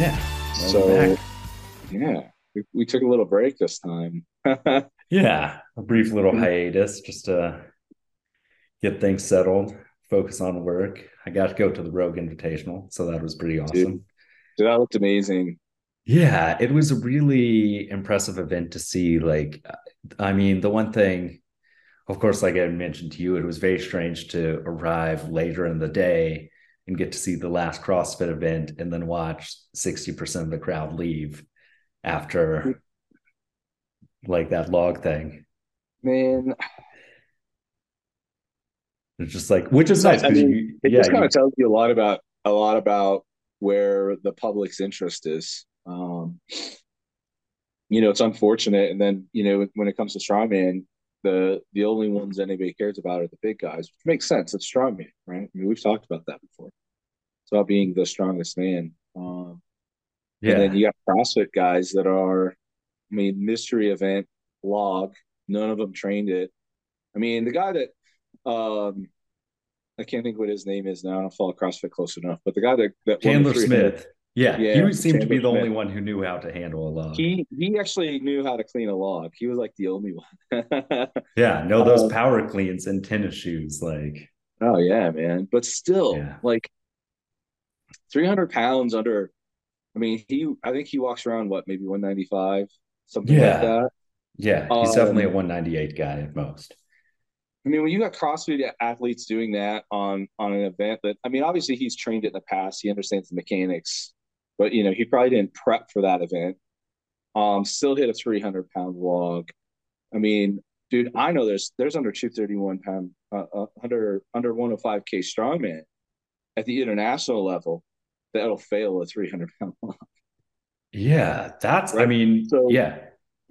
Yeah. so, yeah, we, we took a little break this time. yeah, a brief little hiatus just to get things settled, focus on work. I got to go to the Rogue Invitational, so that was pretty awesome. Dude, dude that looked amazing. Yeah, it was a really impressive event to see. Like, I mean, the one thing, of course, like I mentioned to you, it was very strange to arrive later in the day and get to see the last CrossFit event and then watch 60% of the crowd leave after like that log thing. Man, it's just like, which is nice. I mean, you, it yeah, just kind of tells you a lot about a lot about where the public's interest is. Um, you know, it's unfortunate. And then, you know, when it comes to strongman, the the only ones anybody cares about are the big guys, which makes sense. It's strongman, right? I mean, we've talked about that before. About being the strongest man. Um, yeah. And then you got CrossFit guys that are, I mean, mystery event log. None of them trained it. I mean, the guy that um, I can't think what his name is now. I don't follow CrossFit close enough, but the guy that, that Chandler Smith. Yeah, yeah, he seemed Chandler to be the Smith. only one who knew how to handle a log. He he actually knew how to clean a log. He was like the only one. yeah, no, those um, power cleans and tennis shoes, like. Oh yeah, man! But still, yeah. like, three hundred pounds under. I mean, he. I think he walks around what, maybe one ninety five, something yeah. like that. Yeah, he's um, definitely a ninety eight guy at most. I mean, when you got CrossFit athletes doing that on on an event that I mean, obviously he's trained it in the past, he understands the mechanics, but you know, he probably didn't prep for that event. Um, still hit a 300 pound log. I mean, dude, I know there's there's under 231 pound uh, uh, under under 105 k strongman at the international level that'll fail a 300 pound log. Yeah, that's right? I mean, so, yeah,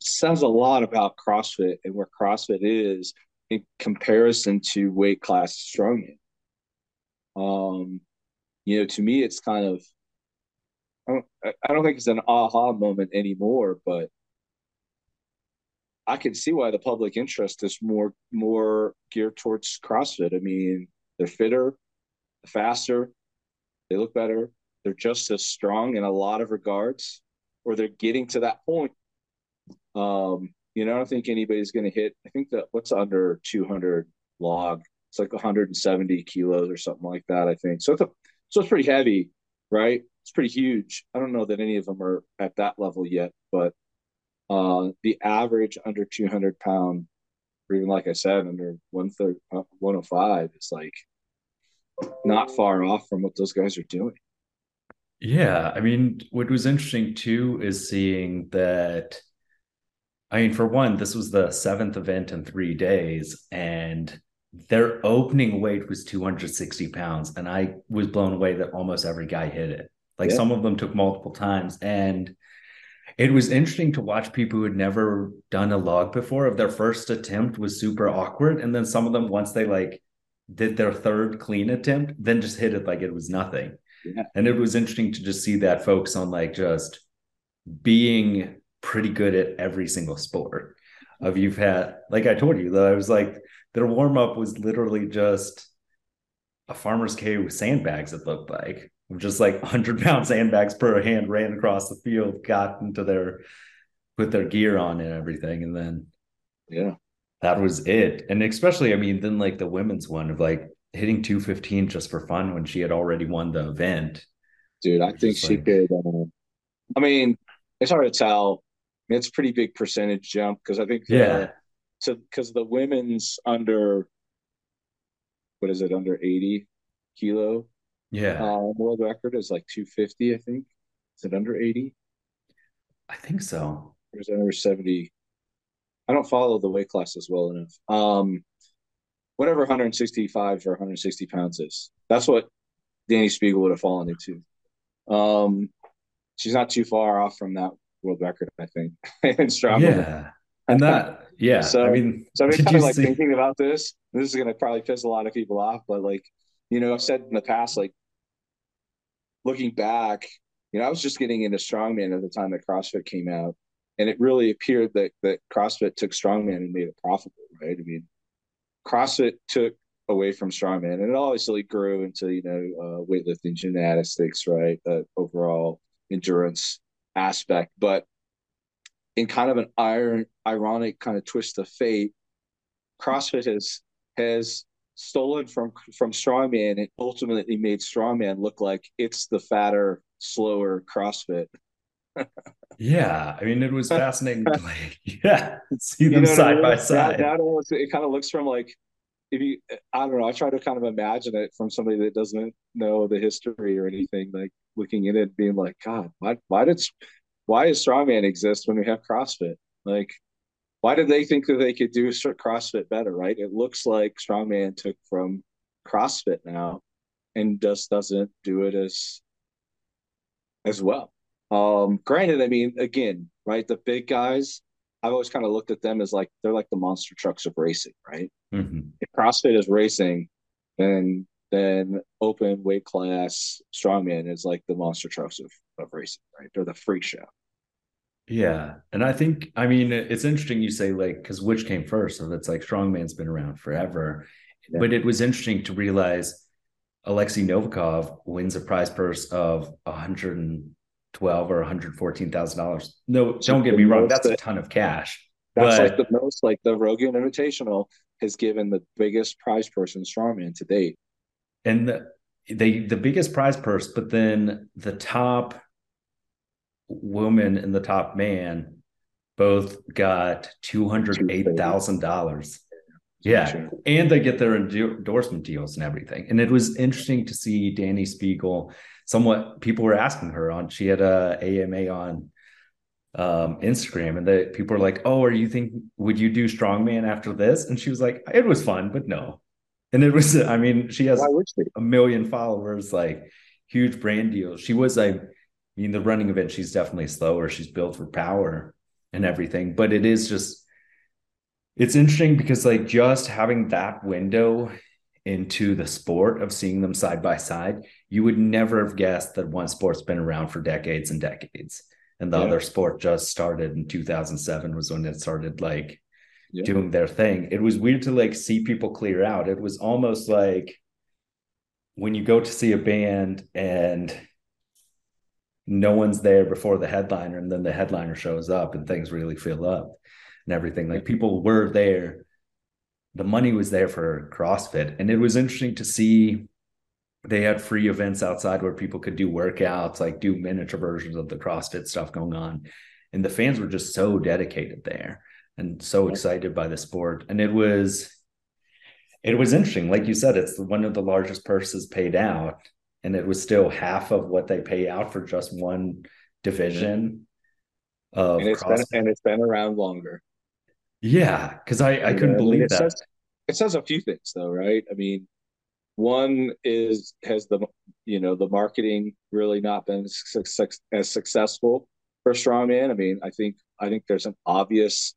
says a lot about CrossFit and where CrossFit is in comparison to weight class strongman. Um, you know, to me, it's kind of I don't I don't think it's an aha moment anymore, but I can see why the public interest is more more geared towards CrossFit. I mean, they're fitter, faster, they look better, they're just as strong in a lot of regards, or they're getting to that point. Um, you know, I don't think anybody's going to hit. I think that what's under 200 log. It's like 170 kilos or something like that. I think so. It's a, so it's pretty heavy, right? It's pretty huge. I don't know that any of them are at that level yet, but uh, the average under 200 pound, or even like I said, under one third, uh, 105 is like not far off from what those guys are doing. Yeah, I mean, what was interesting too is seeing that I mean, for one, this was the seventh event in three days, and their opening weight was 260 pounds. And I was blown away that almost every guy hit it. Like yeah. some of them took multiple times. And it was interesting to watch people who had never done a log before. Of their first attempt was super awkward. And then some of them, once they like did their third clean attempt, then just hit it like it was nothing. Yeah. And it was interesting to just see that focus on like just being pretty good at every single sport. Of you've had, like I told you, though, I was like their warm up was literally just a farmer's carry with sandbags. It looked like just like hundred pound sandbags per hand ran across the field, got into their put their gear on and everything, and then yeah, that was it. And especially, I mean, then like the women's one of like hitting 215 just for fun when she had already won the event. Dude, I think she like, could. Uh, I mean, it's hard to tell. It's a pretty big percentage jump because I think yeah, so because the women's under what is it under eighty kilo yeah. uh, world record is like two fifty I think. Is it under eighty? I think so. Or is it under seventy? I don't follow the weight classes well enough. Um whatever 165 or 160 pounds is that's what Dani Speegle would have fallen into um she's not too far off from that world record, I think, in strong. Yeah, and that yeah. So I mean, so I've been kind of like see... thinking about this. This is gonna probably piss a lot of people off, but like you know, I've said in the past, like looking back, you know, I was just getting into strongman at the time that CrossFit came out, and it really appeared that that CrossFit took strongman and made it profitable, right? I mean, CrossFit took away from strongman, and it obviously grew into you know uh, weightlifting, gymnastics, right? Uh, overall, endurance aspect. But in kind of an iron, ironic kind of twist of fate, CrossFit has has stolen from from strongman and ultimately made strongman look like it's the fatter, slower CrossFit. Yeah, I mean, it was fascinating. like, yeah, see them you know side I mean? by side. It kind of looks from like if you, I don't know, I try to kind of imagine it from somebody that doesn't know the history or anything, like looking at it, being like, God, why, why did, why does strongman exist when we have CrossFit? Like, why did they think that they could do CrossFit better? Right? It looks like strongman took from CrossFit now, and just doesn't do it as as well. Um, granted, I mean, again, right, the big guys, I've always kind of looked at them as like they're like the monster trucks of racing, right? Mm-hmm. If CrossFit is racing, then then open weight class strongman is like the monster trucks of, of racing, right? They're the freak show. Yeah. And I think, I mean, it's interesting you say like, because which came first? So it's like strongman's been around forever. Yeah. But it was interesting to realize Alexei Novikov wins a prize purse of 112 or 114 thousand dollars. No, don't get me wrong, that's a ton of cash. That's but, like the most like the Rogue Invitational has given the biggest prize purse in strongman to date. And the they the biggest prize purse, but then the top woman and the top man both got two hundred eight thousand dollars. Yeah, and they get their endorsement deals and everything. And it was interesting to see Dani Speegle. Somewhat people were asking her on. She had a AMA on um, Instagram, and the people were like, "Oh, are you think would you do strongman after this?" And she was like, "It was fun, but no." And it was, I mean, she has a million followers, like huge brand deals. She was like, I mean, the running event, she's definitely slower. She's built for power and everything, but it is just, it's interesting because like just having that window into the sport of seeing them side by side, you would never have guessed that one sport's been around for decades and decades. And the yeah. other sport just started in 2007 was when it started like yeah. doing their thing. It was weird to like see people clear out. It was almost like when you go to see a band and no one's there before the headliner and then the headliner shows up and things really fill up and everything like people were there the money was there for crossfit and it was interesting to see they had free events outside where people could do workouts like do miniature versions of the crossfit stuff going on and the fans were just so dedicated there and so excited by the sport. And it was it was interesting. Like you said, it's one of the largest purses paid out, and it was still half of what they pay out for just one division of and it's, been, and it's been around longer. Yeah, because I, I couldn't believe it that. Says, it says a few things though, right? I mean, one is has the you know the marketing really not been as successful for strongman? I mean, I think I think there's an obvious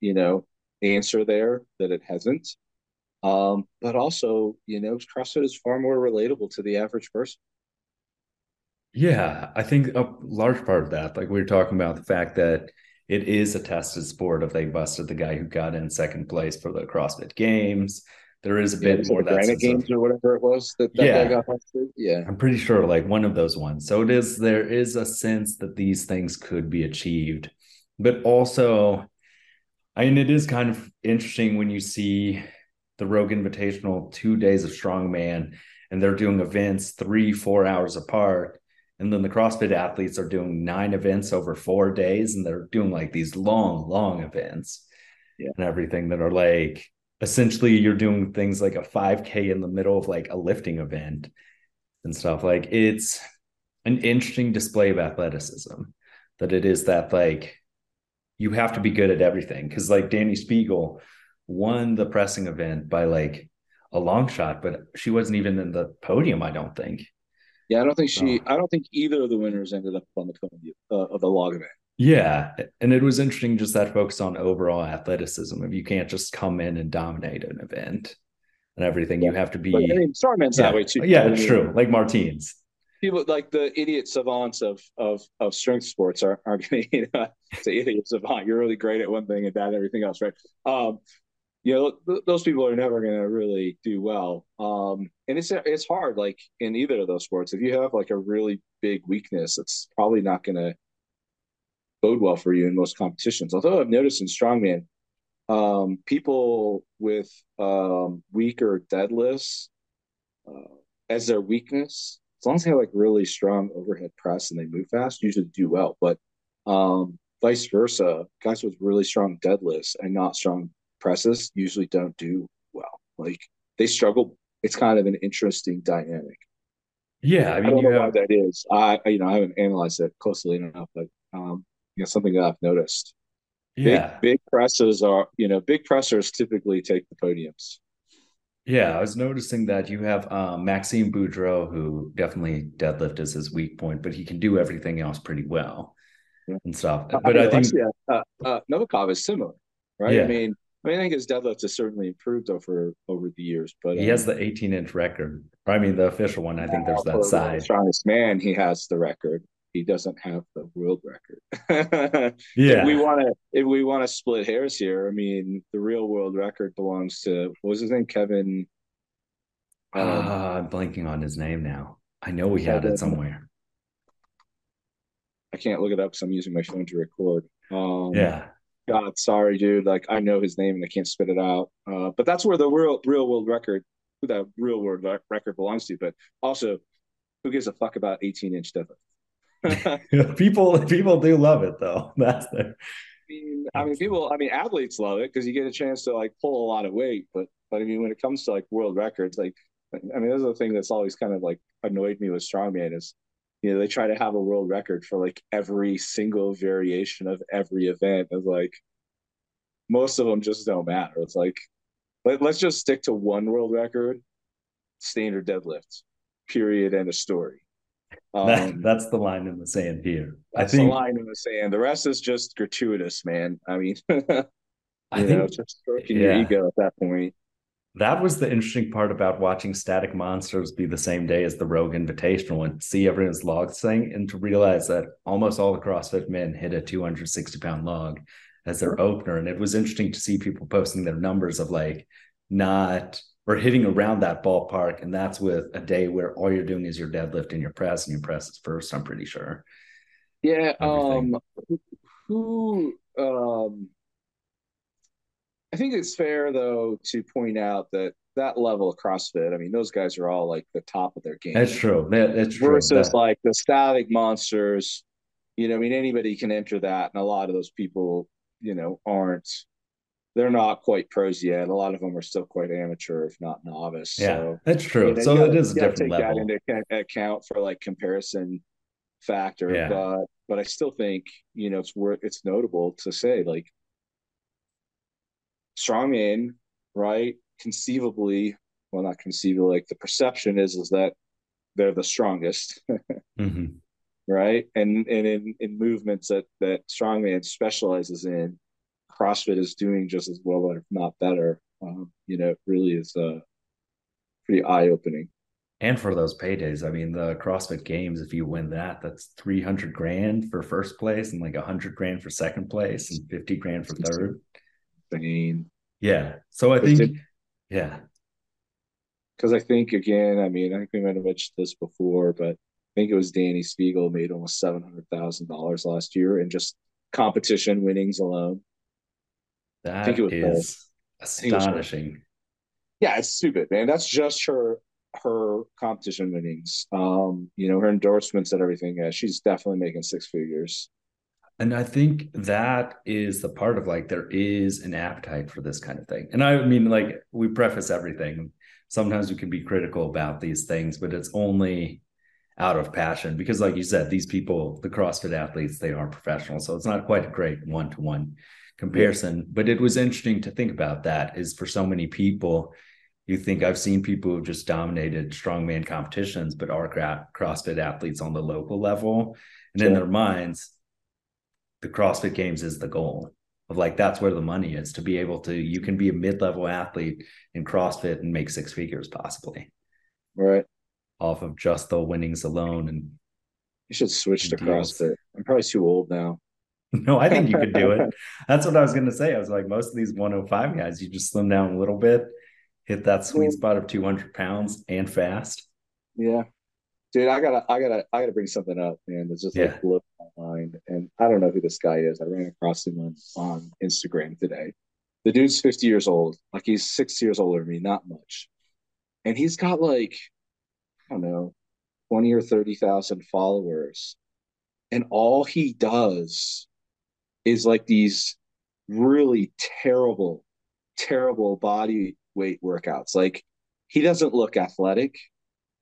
you know, answer there that it hasn't. Um, but also, you know, CrossFit is far more relatable to the average person. Yeah, I think a large part of that, like we were talking about the fact that it is a tested sport. If they busted the guy who got in second place for the CrossFit Games, there is a yeah, bit more that Granite Games of, or whatever it was that, that yeah, got busted. Yeah, I'm pretty sure like one of those ones. So it is there is a sense that these things could be achieved, but also I mean, it is kind of interesting when you see the Rogue Invitational two days of strongman and they're doing events three, four hours apart. And then the CrossFit athletes are doing nine events over four days and they're doing like these long, long events yeah. and everything that are like essentially you're doing things like a 5K in the middle of like a lifting event and stuff. Like it's an interesting display of athleticism that it is that like you have to be good at everything because like Dani Speegle won the pressing event by like a long shot, but she wasn't even in the podium. I don't think. Yeah, I don't think she. Oh. I don't think either of the winners ended up on the podium uh, of the log event. Yeah, and it was interesting just that focus on overall athleticism. If you can't just come in and dominate an event and everything, yeah. you have to be. But, I mean, Starman's yeah. that way too. Yeah, it's true. Like Martins people like the idiot savants of of of strength sports are are going to you know, say idiot savant. You're really great at one thing and bad at everything else, right? Um, you know, th- those people are never going to really do well. Um, and it's it's hard, like in either of those sports. If you have like a really big weakness, it's probably not going to bode well for you in most competitions. Although I've noticed in strongman, um, people with um, weaker deadlifts uh, as their weakness, as long as they have like really strong overhead press and they move fast, usually do well. But um, vice versa, guys with really strong deadlifts and not strong presses usually don't do well. Like they struggle. It's kind of an interesting dynamic. Yeah, I mean, I don't know have... why that is. I you know I haven't analyzed it closely enough, but um, you know something that I've noticed. Yeah, big, big presses are you know big pressers typically take the podiums. Yeah, I was noticing that you have um, Maxime Boudreault, who definitely deadlift is his weak point, but he can do everything else pretty well yeah. and stuff. But I, mean, I think uh, uh, Novikov is similar, right? Yeah. I mean, I mean, I think his deadlifts has certainly improved over over the years, but he um, has the 18 inch record. I mean, the official one. I think there's that side. Strongest man, he has the record. He doesn't have the world record. yeah. If we want to, if we want to split hairs here, I mean, the real world record belongs to what was his name, Kevin. Um, uh, I'm blanking on his name now. I know we had it somewhere. I can't look it up because I'm using my phone to record. Um, yeah. God, sorry, dude. Like I know his name and I can't spit it out. Uh, but that's where the real real world record, who that real world record belongs to. But also, who gives a fuck about 18 inch deadlift? people people do love it though. That's the. I mean, I mean, people. I mean, athletes love it because you get a chance to like pull a lot of weight. But but I mean, when it comes to like world records, like I mean, that's the thing that's always kind of like annoyed me with strongman is you know they try to have a world record for like every single variation of every event of like most of them just don't matter. It's like let, let's just stick to one world record standard deadlift period and a story. Um, that, that's the line in the sand here. That's I think, the line in the sand. The rest is just gratuitous man. I mean I think, know, just stroking yeah. your ego at that point that was the interesting part about watching Static Monsters be the same day as the Rogue Invitational and see everyone's log thing and to realize that almost all the CrossFit men hit a 260 pound log as their opener. And it was interesting to see people posting their numbers of like not or hitting around that ballpark. And that's with a day where all you're doing is your deadlift and your press and your press is first, I'm pretty sure. Yeah. Everything. Um who um I think it's fair though to point out that that level of CrossFit, I mean, those guys are all like the top of their game. That's true. That, that's true. Versus like the static monsters, you know, I mean, anybody can enter that, and a lot of those people, you know, aren't. They're not quite pros yet. A lot of them are still quite amateur, if not novice. Yeah, so, that's true. You know, so gotta, it is a different take level. that into account for like comparison factor. Yeah. But but I still think you know it's worth it's notable to say like strongman, right? Conceivably, well, not conceivably, like the perception is is that they're the strongest, mm-hmm. right? And and in in movements that that strongman specializes in, CrossFit is doing just as well, if not better. Um, you know, it really is uh, pretty eye opening. And for those paydays, I mean, the CrossFit Games, if you win that, that's 300 grand for first place and like 100 grand for second place and 50 grand for third. Insane. Yeah. So I think, yeah. Because I think, again, I mean, I think we might have mentioned this before, but I think it was Dani Speegle made almost $700,000 last year in just competition winnings alone. That I think it was is astonishing. It was yeah, it's stupid, man. That's just her her competition winnings. Um, you know, her endorsements and everything. Yeah, she's definitely making six figures. And I think that is the part of like there is an appetite for this kind of thing. And I mean, like we preface everything. Sometimes we can be critical about these things, but it's only out of passion because, like you said, these people, the CrossFit athletes, they are professional. So it's not quite a great one to one comparison. But it was interesting to think about that is for so many people, you think I've seen people who just dominated strongman competitions, but are CrossFit athletes on the local level. And sure. in their minds, the CrossFit Games is the goal of like that's where the money is to be able to you can be a mid-level athlete in CrossFit and make six figures possibly. Right. Off of just the winnings alone and you should switch to deals. CrossFit. I'm probably too old now. no, I think you could do it. That's what I was going to say. I was like, most of these 105 guys, you just slim down a little bit, hit that sweet spot of 200 pounds and fast. Yeah. Dude, I gotta, I gotta, I gotta bring something up, man. It's just yeah. like mind, and I don't know who this guy is. I ran across him on, on Instagram today. The dude's 50 years old, like he's six years older than me, not much, and he's got like, I don't know, 20 or 30,000 followers, and all he does is like these really terrible, terrible body weight workouts. Like he doesn't look athletic.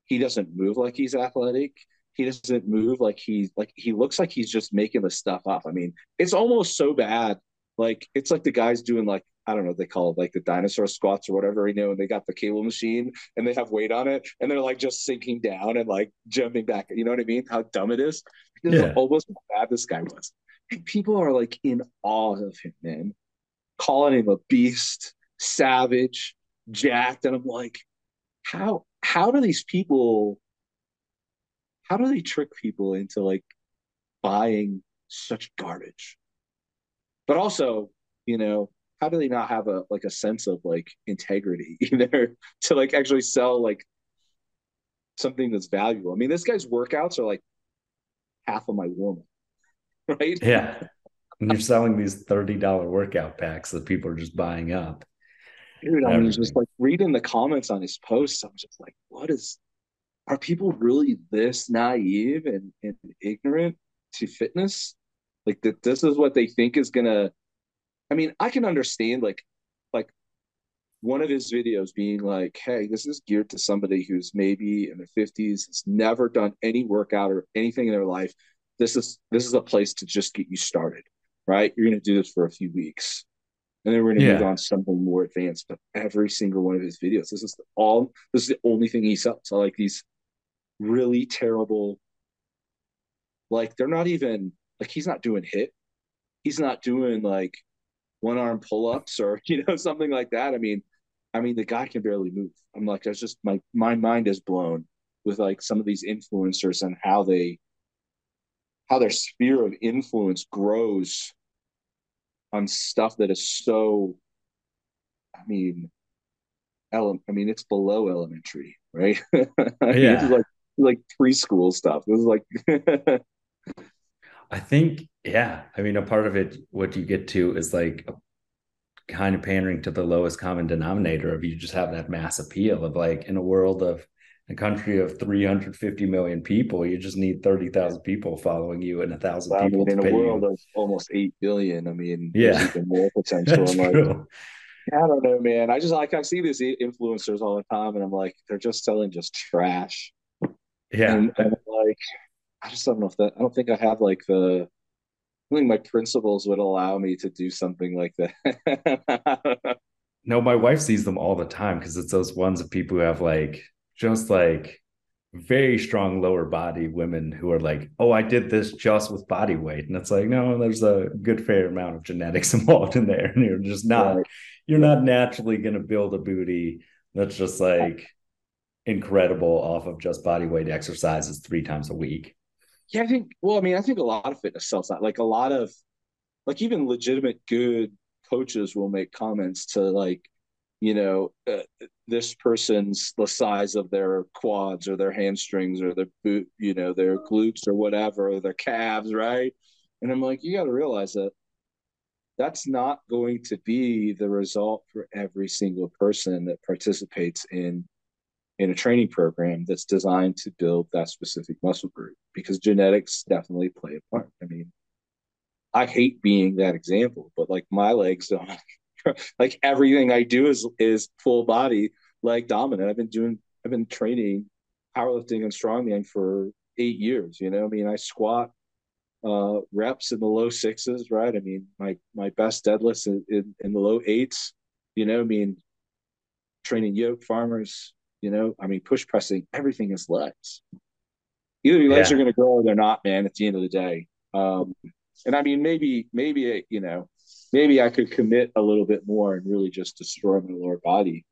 He doesn't move like he's athletic. He doesn't move like he's like he looks like he's just making the stuff up. I mean, it's almost so bad. Like it's like the guys doing like I don't know what they call it like the dinosaur squats or whatever, you know, and they got the cable machine and they have weight on it and they're like just sinking down and like jumping back. You know what I mean? How dumb it is. This yeah. almost how bad this guy was. And people are like in awe of him, man, calling him a beast, savage, jacked. And I'm like, how how do these people how do they trick people into like buying such garbage? But also, you know, how do they not have a like a sense of like integrity either to like actually sell like something that's valuable? I mean, this guy's workouts are like half of my woman right? Yeah. And you're selling these $30 workout packs that people are just buying up. Dude, I was just like reading the comments on his posts. I'm just like, what is, are people really this naive and, and ignorant to fitness? Like that this is what they think is gonna, I mean, I can understand like, like one of his videos being like, hey, this is geared to somebody who's maybe in their 50s, has never done any workout or anything in their life, this is this is a place to just get you started, right? You're going to do this for a few weeks, and then we're going to yeah. move on to something more advanced. But every single one of his videos, this is all. This is the only thing he sells. So like these really terrible, like they're not even like he's not doing HIIT, he's not doing like one arm pull ups or you know something like that. I mean, I mean the guy can barely move. I'm like, I just my my mind is blown with like some of these influencers and how they how their sphere of influence grows on stuff that is so i mean ele- i mean it's below elementary right yeah like like preschool stuff It was like i think yeah i mean a part of it what you get to is like kind of pandering to the lowest common denominator of you just have that mass appeal of like in a world of a country of 350 million people, you just need 30,000 people following you and a thousand well, people. I mean, in a world you. of almost 8 billion, I mean, yeah, even more potential. That's like, true. I don't know, man. I just like, I see these influencers all the time and I'm like, they're just selling just trash. Yeah. And, and like, I just don't know if that, I don't think I have like the, I think my principles would allow me to do something like that. no, my wife sees them all the time because it's those ones of people who have like just like very strong lower body women who are like, oh, I did this just with body weight. And it's like, no, there's a good fair amount of genetics involved in there. And you're just not, right. you're not naturally going to build a booty that's just like incredible off of just body weight exercises three times a week. Yeah, I think, well, I mean, I think a lot of fitness sells that. Like a lot of, like even legitimate good coaches will make comments to like, you know, uh, this person's the size of their quads or their hamstrings or their boot, you know, their glutes or whatever, or their calves, right? And I'm like, you got to realize that that's not going to be the result for every single person that participates in in a training program that's designed to build that specific muscle group because genetics definitely play a part. I mean, I hate being that example, but like my legs don't like everything I do is is full body leg dominant. I've been doing I've been training powerlifting and strongman for eight years. You know, I mean, I squat uh, reps in the low sixes, right? I mean, my my best deadlifts in, in, in the low eights. You know, I mean, training yoke farmers. You know, I mean, push pressing. Everything is legs. Either your legs yeah. are going to grow or they're not, man. At the end of the day, um, and I mean, maybe maybe you know maybe I could commit a little bit more and really just destroy my lower body,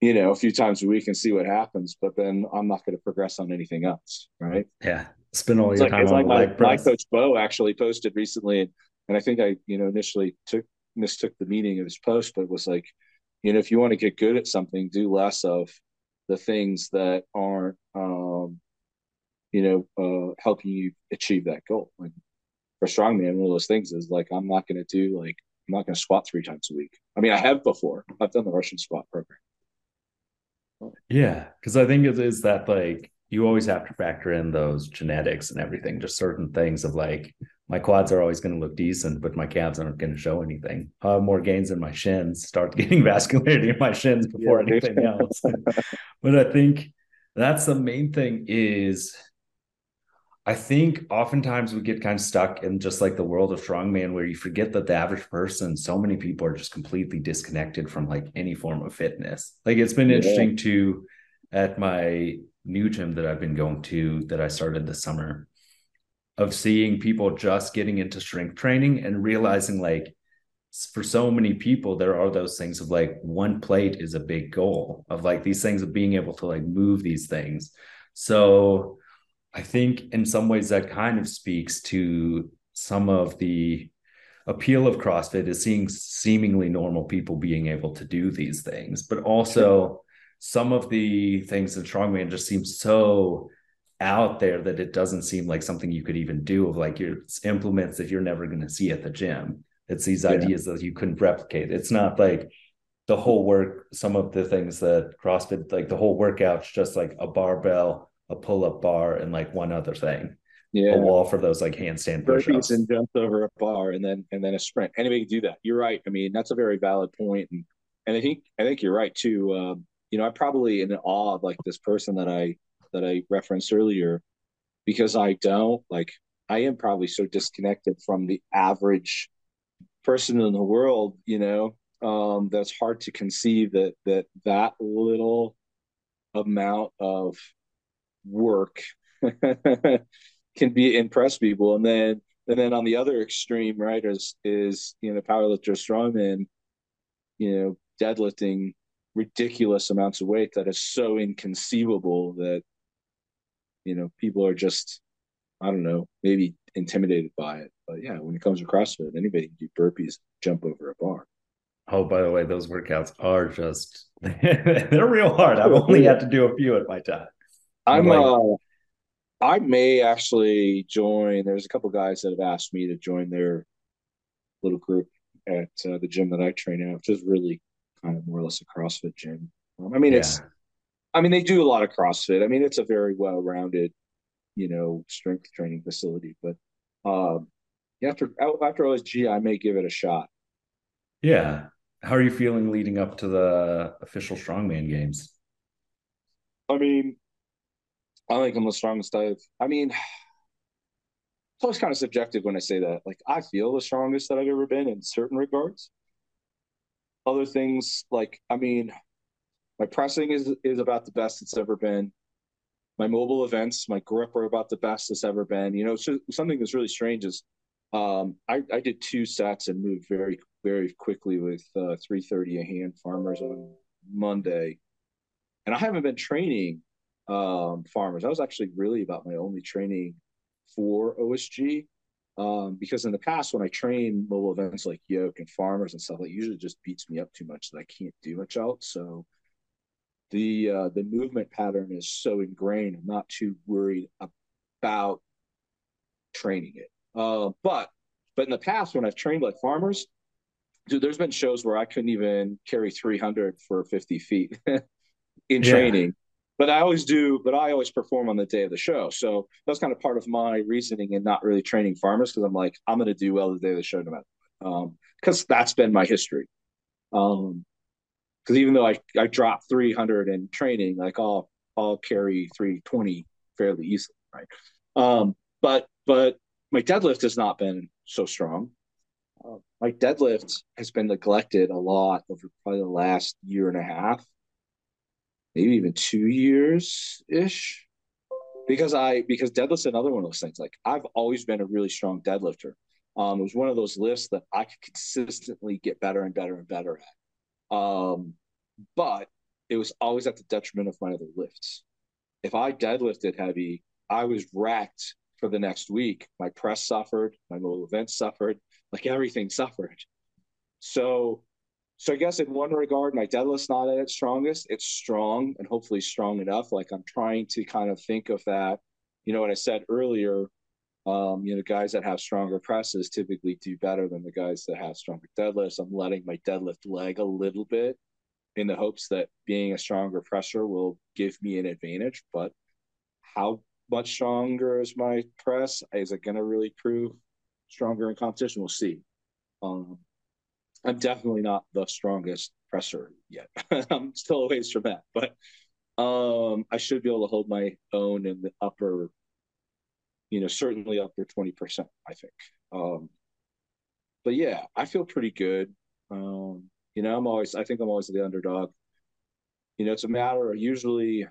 you know, a few times a week and see what happens. But then I'm not going to progress on anything else, right? Yeah, spend all it's your like, time it's on like my, leg press. my coach Bo actually posted recently, and, and I think I you know initially took mistook the meaning of his post, but was like, you know, if you want to get good at something, do less of the things that aren't, um, you know, uh, helping you achieve that goal. Like for strongman, one of those things is like, I'm not going to do like, I'm not going to squat three times a week. I mean, I have before. I've done the Russian squat program. Yeah, because I think it is that like you always have to factor in those genetics and everything, just certain things of like my quads are always going to look decent, but my calves aren't going to show anything. i have more gains in my shins, start getting vascularity in my shins before yeah, anything else. but I think that's the main thing is I think oftentimes we get kind of stuck in just like the world of strongman where you forget that the average person, so many people are just completely disconnected from like any form of fitness. Like it's been yeah. interesting to at my new gym that I've been going to that I started this summer of seeing people just getting into strength training and realizing like for so many people there are those things of like one plate is a big goal of like these things of being able to like move these things. So I think in some ways that kind of speaks to some of the appeal of CrossFit is seeing seemingly normal people being able to do these things, but also some of the things in strongman just seem so out there that it doesn't seem like something you could even do of like your implements that you're never going to see at the gym. It's these yeah. ideas that you couldn't replicate. It's not like the whole work, some of the things that CrossFit, like the whole workout's just like a barbell a pull-up bar, and like one other thing. Yeah, a wall for those like handstand push-ups and jumps over a bar, and then and then a sprint. Anybody can do that. You're right. I mean, that's a very valid point, and and I think I think you're right too. Um, you know, I probably in awe of like this person that I that I referenced earlier, because I don't like I am probably so disconnected from the average person in the world. You know, um, that's hard to conceive that that that little amount of work can be impress people and then and then on the other extreme right is is you know powerlifter strongman you know deadlifting ridiculous amounts of weight that is so inconceivable that you know people are just i don't know maybe intimidated by it but yeah when it comes to crossfit anybody can do burpees jump over a bar oh by the way those workouts are just they're real hard i've only had to do a few at my time I'm like, uh, I may actually join. There's a couple guys that have asked me to join their little group at uh, the gym that I train at, which is really kind of more or less a CrossFit gym. Um, I mean, yeah. it's, I mean, they do a lot of CrossFit. I mean, it's a very well-rounded, you know, strength training facility. But um, after after OSG, I may give it a shot. Yeah. How are you feeling leading up to the official strongman games? I mean, I think I'm the strongest I've. I mean, it's always kind of subjective when I say that. Like, I feel the strongest that I've ever been in certain regards. Other things, like, I mean, my pressing is is about the best it's ever been. My mobile events, my grip are about the best it's ever been. You know, so something that's really strange is um, I, I did two sets and moved very, very quickly with uh, 330 a hand farmers on Monday. And I haven't been training um, farmers. That was actually really about my only training for OSG. Um, because in the past, when I train mobile events like yoke and farmers and stuff, it usually just beats me up too much that I can't do much else. So the uh, the movement pattern is so ingrained. I'm not too worried about training it. Uh, but but in the past, when I've trained like farmers, dude, there's been shows where I couldn't even carry 300 for 50 feet in yeah. training but I always do, but I always perform on the day of the show. So that's kind of part of my reasoning in not really training farmers because I'm like, I'm going to do well the day of the show no matter um, because that's been my history. Um, because even though I, I drop 300 in training, like I'll, I'll carry 320 fairly easily. Right. Um, but, but my deadlift has not been so strong. Uh, my deadlift has been neglected a lot over probably the last year and a half maybe even two years ish. Because I because deadlift's another one of those things. Like I've always been a really strong deadlifter. Um, it was one of those lifts that I could consistently get better and better and better at. Um, but it was always at the detriment of my other lifts. If I deadlifted heavy, I was wrecked for the next week. My press suffered, my mobile events suffered, like everything suffered. So, so I guess in one regard, my deadlift's not at its strongest. It's strong and hopefully strong enough. Like I'm trying to kind of think of that. You know what I said earlier. Um, you know, guys that have stronger presses typically do better than the guys that have stronger deadlifts. I'm letting my deadlift leg a little bit in the hopes that being a stronger presser will give me an advantage. But how much stronger is my press? Is it going to really prove stronger in competition? We'll see. Um, I'm definitely not the strongest presser yet. I'm still a ways from that, but um, I should be able to hold my own in the upper, you know, certainly upper 20%, I think. Um, but yeah, I feel pretty good. Um, you know, I'm always, I think I'm always the underdog. You know, it's a matter of usually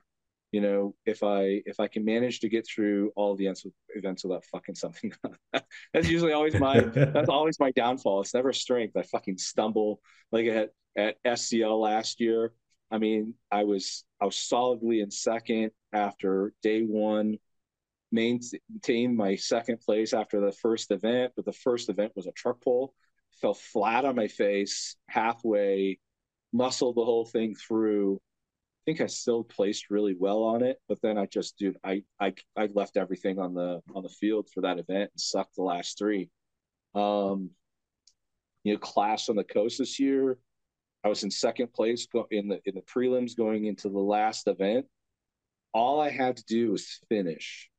you know, if I if I can manage to get through all the events without fucking something, that's usually always my that's always my downfall. It's never strength. I fucking stumble like at at SCL last year. I mean, I was I was solidly in second after day one, maintained my second place after the first event, but the first event was a truck pull. Fell flat on my face halfway, muscled the whole thing through I think I still placed really well on it, but then I just, dude, I I I left everything on the on the field for that event and sucked the last three. Um, you know, Clash on the Coast this year, I was in second place in the in the prelims going into the last event. All I had to do was finish,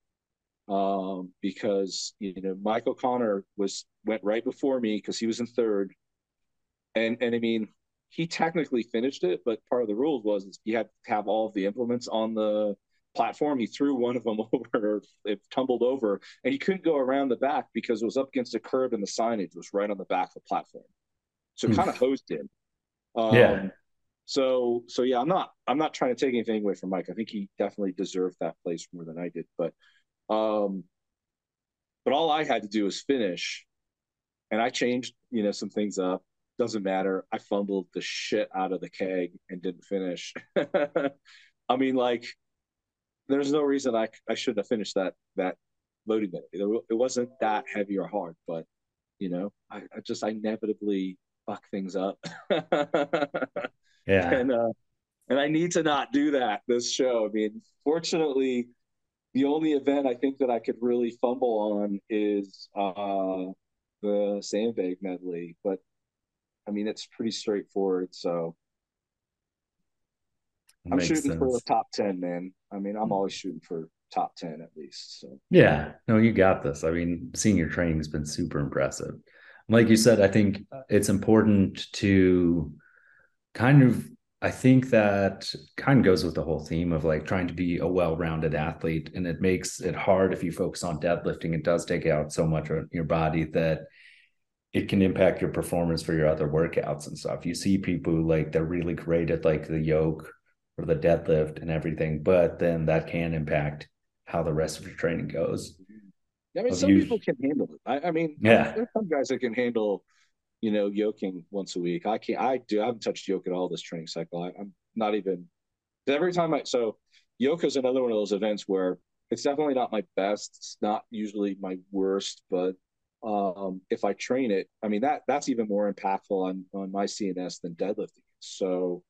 um, because you know Mike O'Connor was went right before me because he was in third, and and I mean he technically finished it, but part of the rules was you had to have all of the implements on the platform. He threw one of them over, it tumbled over, and he couldn't go around the back because it was up against a curb and the signage was right on the back of the platform. So it kind of hosed him. Um, yeah. So so yeah, I'm not I'm not trying to take anything away from Mike. I think he definitely deserved that place more than I did. But um but all I had to do was finish and I changed, you know, some things up doesn't matter. I fumbled the shit out of the keg and didn't finish. I mean, like, there's no reason I I shouldn't have finished that that loading minute. It wasn't that heavy or hard, but you know, I, I just I inevitably fuck things up. yeah, and uh, and I need to not do that this show. I mean, fortunately, the only event I think that I could really fumble on is uh, the sandbag medley, but I mean, it's pretty straightforward. So I'm shooting sense. for the top 10, man. I mean, I'm always shooting for top 10 at least. So yeah, no, you got this. I mean, seeing your training has been super impressive. Like you said, I think it's important to kind of I think that kind of goes with the whole theme of like trying to be a well-rounded athlete, and it makes it hard if you focus on deadlifting. It does take out so much of your body that it can impact your performance for your other workouts and stuff. You see people like they're really great at like the yoke or the deadlift and everything, but then that can impact how the rest of your training goes. I mean, some you... people can handle it. I, I mean, yeah, there's some guys that can handle, you know, yoking once a week. I can't. I do. I haven't touched yoke at all this training cycle. I, I'm not even. Every time I so yoke is another one of those events where it's definitely not my best. It's not usually my worst, but um, if I train it, I mean that that's even more impactful on on my CNS than deadlifting. So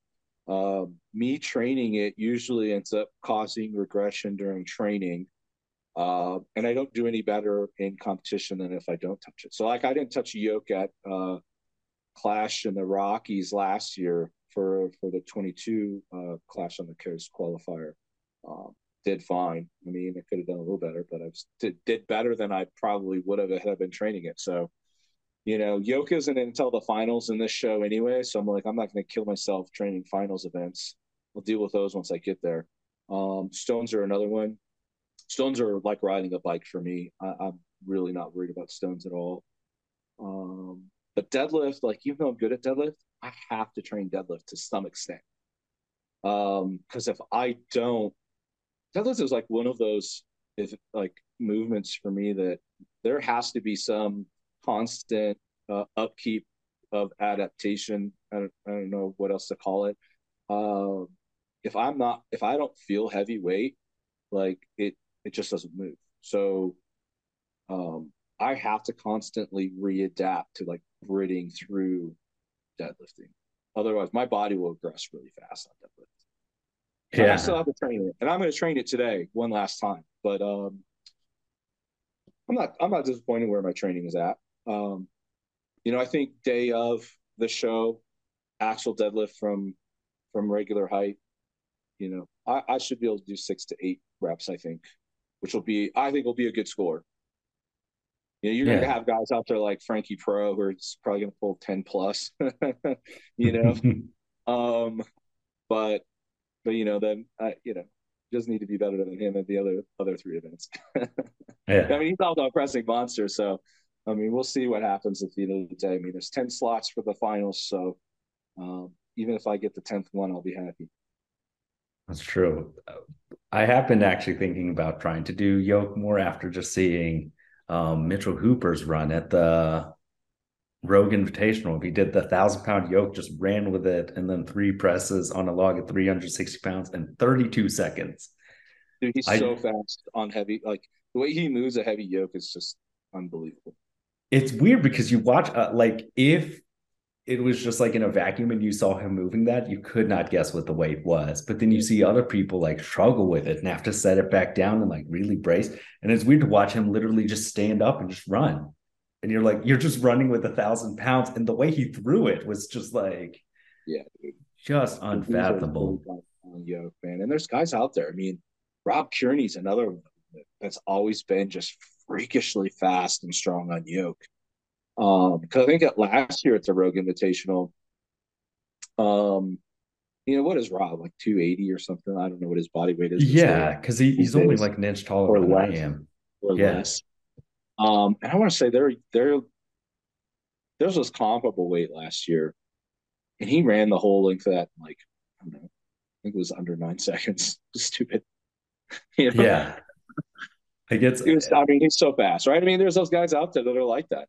um, me training it usually ends up causing regression during training, uh, and I don't do any better in competition than if I don't touch it. So like I didn't touch a yoke at uh, Clash in the Rockies last year for for the 22 uh, Clash on the Coast qualifier. Um, did fine. I mean, I could have done a little better, but I did, did better than I probably would have had I been training it. So, you know, Yoke isn't until the finals in this show anyway. So I'm like, I'm not going to kill myself training finals events. I'll deal with those once I get there. Um, stones are another one. Stones are like riding a bike for me. I, am really not worried about stones at all. Um, but deadlift, like even though I'm good at deadlift, I have to train deadlift to some extent. Um, because if I don't, deadlift is like one of those if like movements for me that there has to be some constant uh, upkeep of adaptation. I don't, I don't know what else to call it. Uh, if I'm not, if I don't feel heavy weight, like it, it just doesn't move. So um, I have to constantly readapt to like breathing through deadlifting. Otherwise, my body will regress really fast on deadlift. Yeah. I still have to train it, and I'm going to train it today one last time. But um, I'm not I'm not disappointed where my training is at. Um, you know, I think day of the show, actual deadlift from from regular height. You know, I, I should be able to do six to eight reps. I think, which will be I think will be a good score. You know, you're yeah. gonna have guys out there like Frankie Pro who are probably gonna pull 10 plus, you know. um, but but you know, then uh, you know, just need to be better than him at the other other three events. yeah. I mean, he's also a pressing monster, so I mean, we'll see what happens at the end of the day. I mean, there's 10 slots for the finals, so um, even if I get the 10th one, I'll be happy. That's true. I have been actually thinking about trying to do yoke more after just seeing um, Mitchell Hooper's run at the Rogue Invitational. He did the thousand pound yoke, just ran with it, and then three presses on a log at 360 pounds in 32 seconds. Dude, he's I, so fast on heavy. Like the way he moves a heavy yoke is just unbelievable. It's weird because you watch, uh, like, if it was just like in a vacuum and you saw him moving that, you could not guess what the weight was. But then you see other people like struggle with it and have to set it back down and like really brace. And it's weird to watch him literally just stand up and just run. And you're like, you're just running with a thousand pounds. And the way he threw it was just like, yeah, just unfathomable. Yoke, man. And there's guys out there. I mean, Rob Kearney's another one that's always been just freakishly fast and strong on yoke. Um, because I think at last year at the Rogue Invitational, um, you know, what is Rob like 280 or something? I don't know what his body weight is. Yeah, because he, he's only like an inch taller than less, I am. Or yeah. less. Um, and I want to say there, there, there's this comparable weight last year, and he ran the whole length of that like I don't know, I think it was under nine seconds. Stupid. you know? Yeah. I get. I mean, he's so fast, right? I mean, there's those guys out there that are like that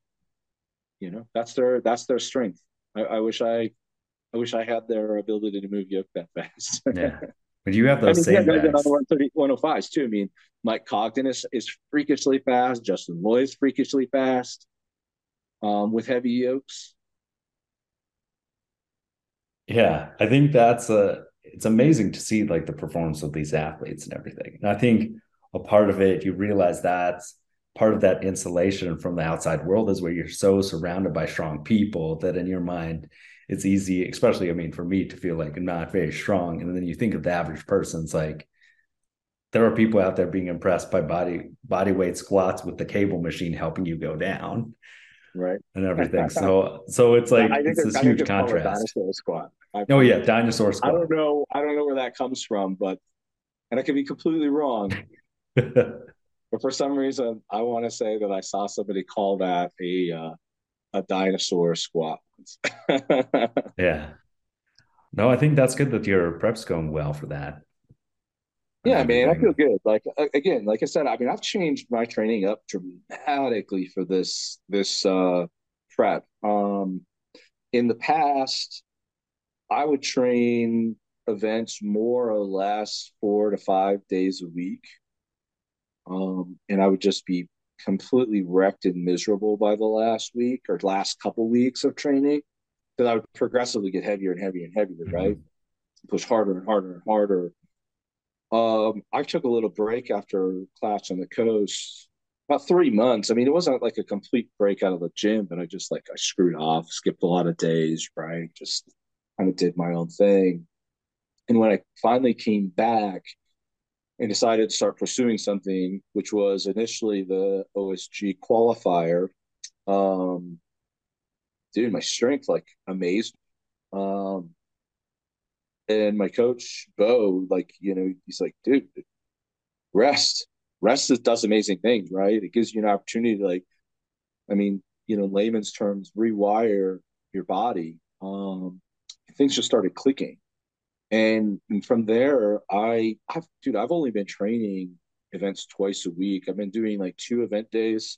you know that's their that's their strength. I, I, wish i i wish i had their ability to move yoke that fast. Yeah. But you have those I mean, same yeah, guys. 105s too. I mean mike cogden is, is freakishly fast. Justin loy is freakishly fast um, with heavy yokes. Yeah i think that's a it's amazing to see like the performance of these athletes and everything. And i think a part of it you realize that's part of that insulation from the outside world is where you're so surrounded by strong people that in your mind it's easy especially i mean for me to feel like i'm not very strong. And then you think of the average person's like there are people out there being impressed by body body weight squats with the cable machine helping you go down right. and everything. So so it's like it's this huge contrast. dinosaur squat. I've, oh yeah dinosaur squat i don't know i don't know where that comes from but and i could be completely wrong But for some reason, I want to say that I saw somebody call that a uh, a dinosaur squat. yeah. No, I think that's good that your prep's going well for that. Yeah, I man, I feel good. Like again, like I said, I mean, I've changed my training up dramatically for this this uh prep. Um in the past, I would train events more or less four to five days a week. Um, and I would just be completely wrecked and miserable by the last week or last couple weeks of training because I would progressively get heavier and heavier and heavier, mm-hmm. right? Push harder and harder and harder. Um, I took a little break after Clash on the Coast, about three months. I mean, it wasn't like a complete break out of the gym, but I just like I screwed off, skipped a lot of days, right? Just kind of did my own thing. And when I finally came back, and decided to start pursuing something, which was initially the OSG qualifier. Um, dude, my strength like amazed. Um, and my coach Bo, like you know, he's like, dude, rest, rest does amazing things, right? It gives you an opportunity to like, I mean, you know, layman's terms, rewire your body. Um, things just started clicking and, from there, I, I've, dude, I've only been training events twice a week. I've been doing like two event days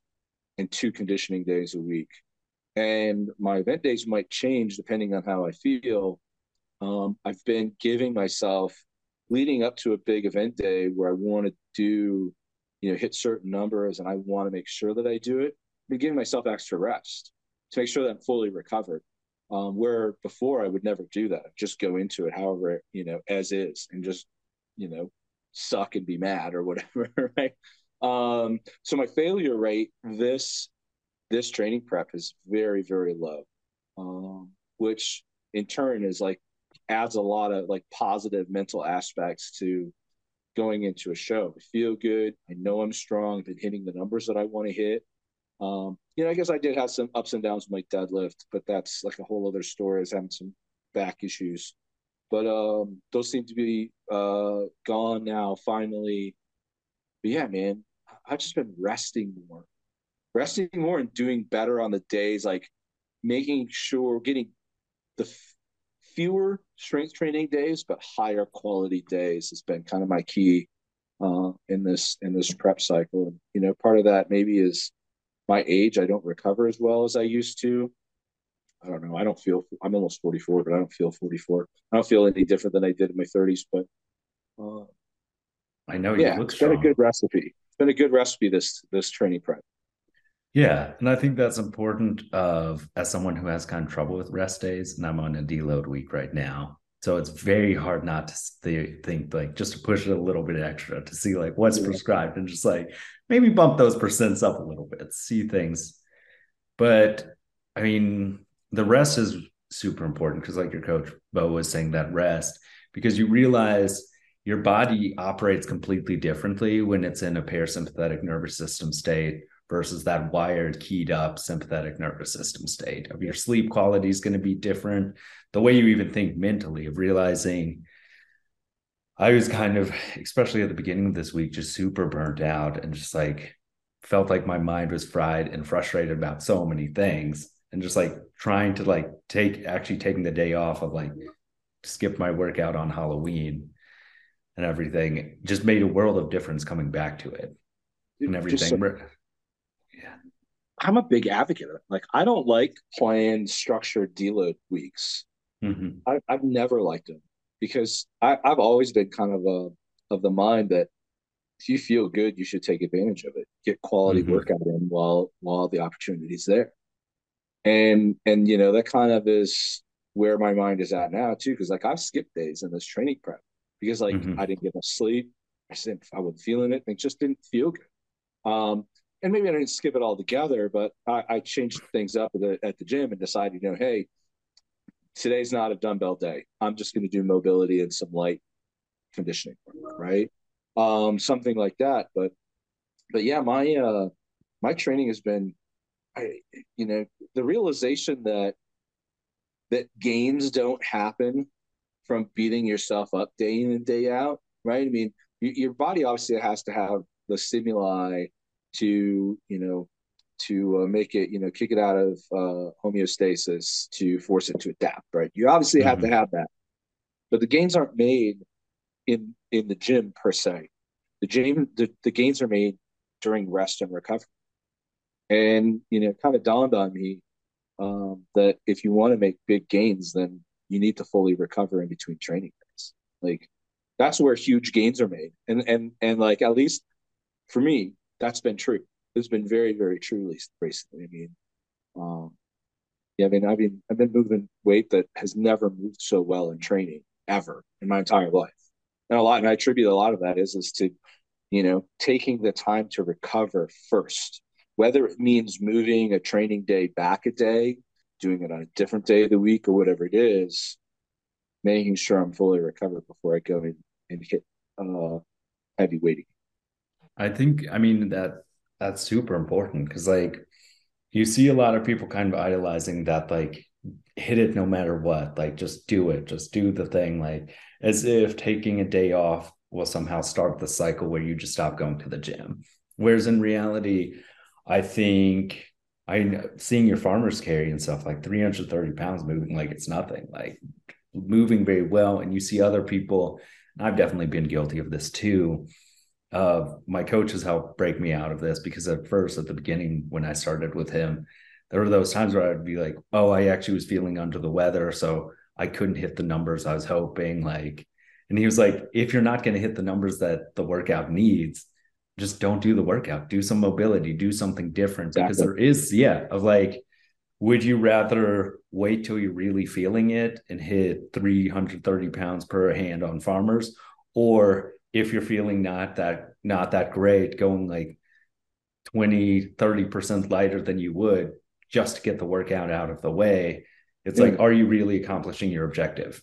and two conditioning days a week. And my event days might change depending on how I feel. Um, I've been giving myself leading up to a big event day where I want to do, you know, hit certain numbers and I want to make sure that I do it, I'm giving myself extra rest to make sure that I'm fully recovered. Um, where before I would never do that, just go into it however, you know, as is and just, you know, suck and be mad or whatever, right? Um, so my failure rate this this training prep is very, very low. Um, which in turn is like adds a lot of like positive mental aspects to going into a show. I feel good. I know I'm strong. I've been hitting the numbers that I want to hit. Um, you know, I guess I did have some ups and downs with my deadlift, but that's like a whole other story. I was having some back issues, but um, those seem to be uh, gone now finally. But yeah, man, I've just been resting more, resting more, and doing better on the days. Like making sure getting the f- fewer strength training days, but higher quality days has been kind of my key uh, in this in this prep cycle. And you know, part of that maybe is my age. I don't recover as well as I used to. I don't know. I don't feel. I'm almost 44, but I don't feel 44. I don't feel any different than I did in my 30s. But uh, I know you yeah, look it's strong. been a good recipe. It's been a good recipe this this training prep. Yeah, and I think that's important of as someone who has kind of trouble with rest days, and I'm on a deload week right now. So it's very hard not to think like just to push it a little bit extra to see like what's yeah. prescribed and just like maybe bump those percents up a little bit, see things. But I mean, the rest is super important because like your coach Bo was saying that rest because you realize your body operates completely differently when it's in a parasympathetic nervous system state versus that wired, keyed up sympathetic nervous system state. Of your sleep quality is going to be different. The way you even think mentally of realizing I was kind of, especially at the beginning of this week, just super burnt out and just like felt like my mind was fried and frustrated about so many things. And just like trying to like take actually taking the day off of like skip my workout on Halloween and everything just made a world of difference coming back to it and everything. Yeah. I'm a big advocate of it. Like, I don't like playing structured deload weeks. Mm-hmm. I, have never liked them because I, have always been kind of a of the mind that if you feel good, you should take advantage of it. Get quality mm-hmm. workout in while while the opportunity is there. And and you know that kind of is where my mind is at now too, because like I've skipped days in this training prep because like mm-hmm. I didn't get enough sleep. I didn't I wasn't feeling it. It just didn't feel good. Um, and maybe I didn't skip it all together, but I, I changed things up at the, at the gym and decided, you know, hey, today's not a dumbbell day. I'm just going to do mobility and some light conditioning, right? Um, something like that. But, but yeah, my uh, my training has been, I, you know, the realization that that gains don't happen from beating yourself up day in and day out, right? I mean, your body obviously has to have the stimuli to you know to uh, make it you know kick it out of uh, homeostasis to force it to adapt right you obviously mm-hmm. have to mm-hmm. have that but the gains aren't made in in the gym per se the gym the, the gains are made during rest and recovery and you know it kind of dawned on me um, that if you want to make big gains then you need to fully recover in between training days like that's where huge gains are made and and and like at least for me that's been true. It's been very, very true recently. I mean, um, yeah, I mean, I mean, I've been moving weight that has never moved so well in training ever in my entire life, and a lot, and I attribute a lot of that is is to, you know, taking the time to recover first, whether it means moving a training day back a day, doing it on a different day of the week, or whatever it is, making sure I'm fully recovered before I go in and hit uh, heavy weighting. I think I mean that that's super important because like you see a lot of people kind of idolizing that like hit it no matter what like just do it just do the thing like as if taking a day off will somehow start the cycle where you just stop going to the gym. Whereas in reality i think i seeing your farmers carry and stuff like 330 pounds moving like it's nothing like moving very well and you see other people i've definitely been guilty of this too my coach has helped break me out of this because at first, at the beginning, when I started with him, there were those times where I'd be like, "Oh, I actually was feeling under the weather, so I couldn't hit the numbers I was hoping." Like, and he was like, "If you're not going to hit the numbers that the workout needs, just don't do the workout. Do some mobility, do something different exactly. because there is, yeah, of like, would you rather wait till you're really feeling it and hit 330 pounds per hand on farmers? Or if you're feeling not that not that great, going like 20, 30% lighter than you would just to get the workout out of the way. It's yeah. like, are you really accomplishing your objective?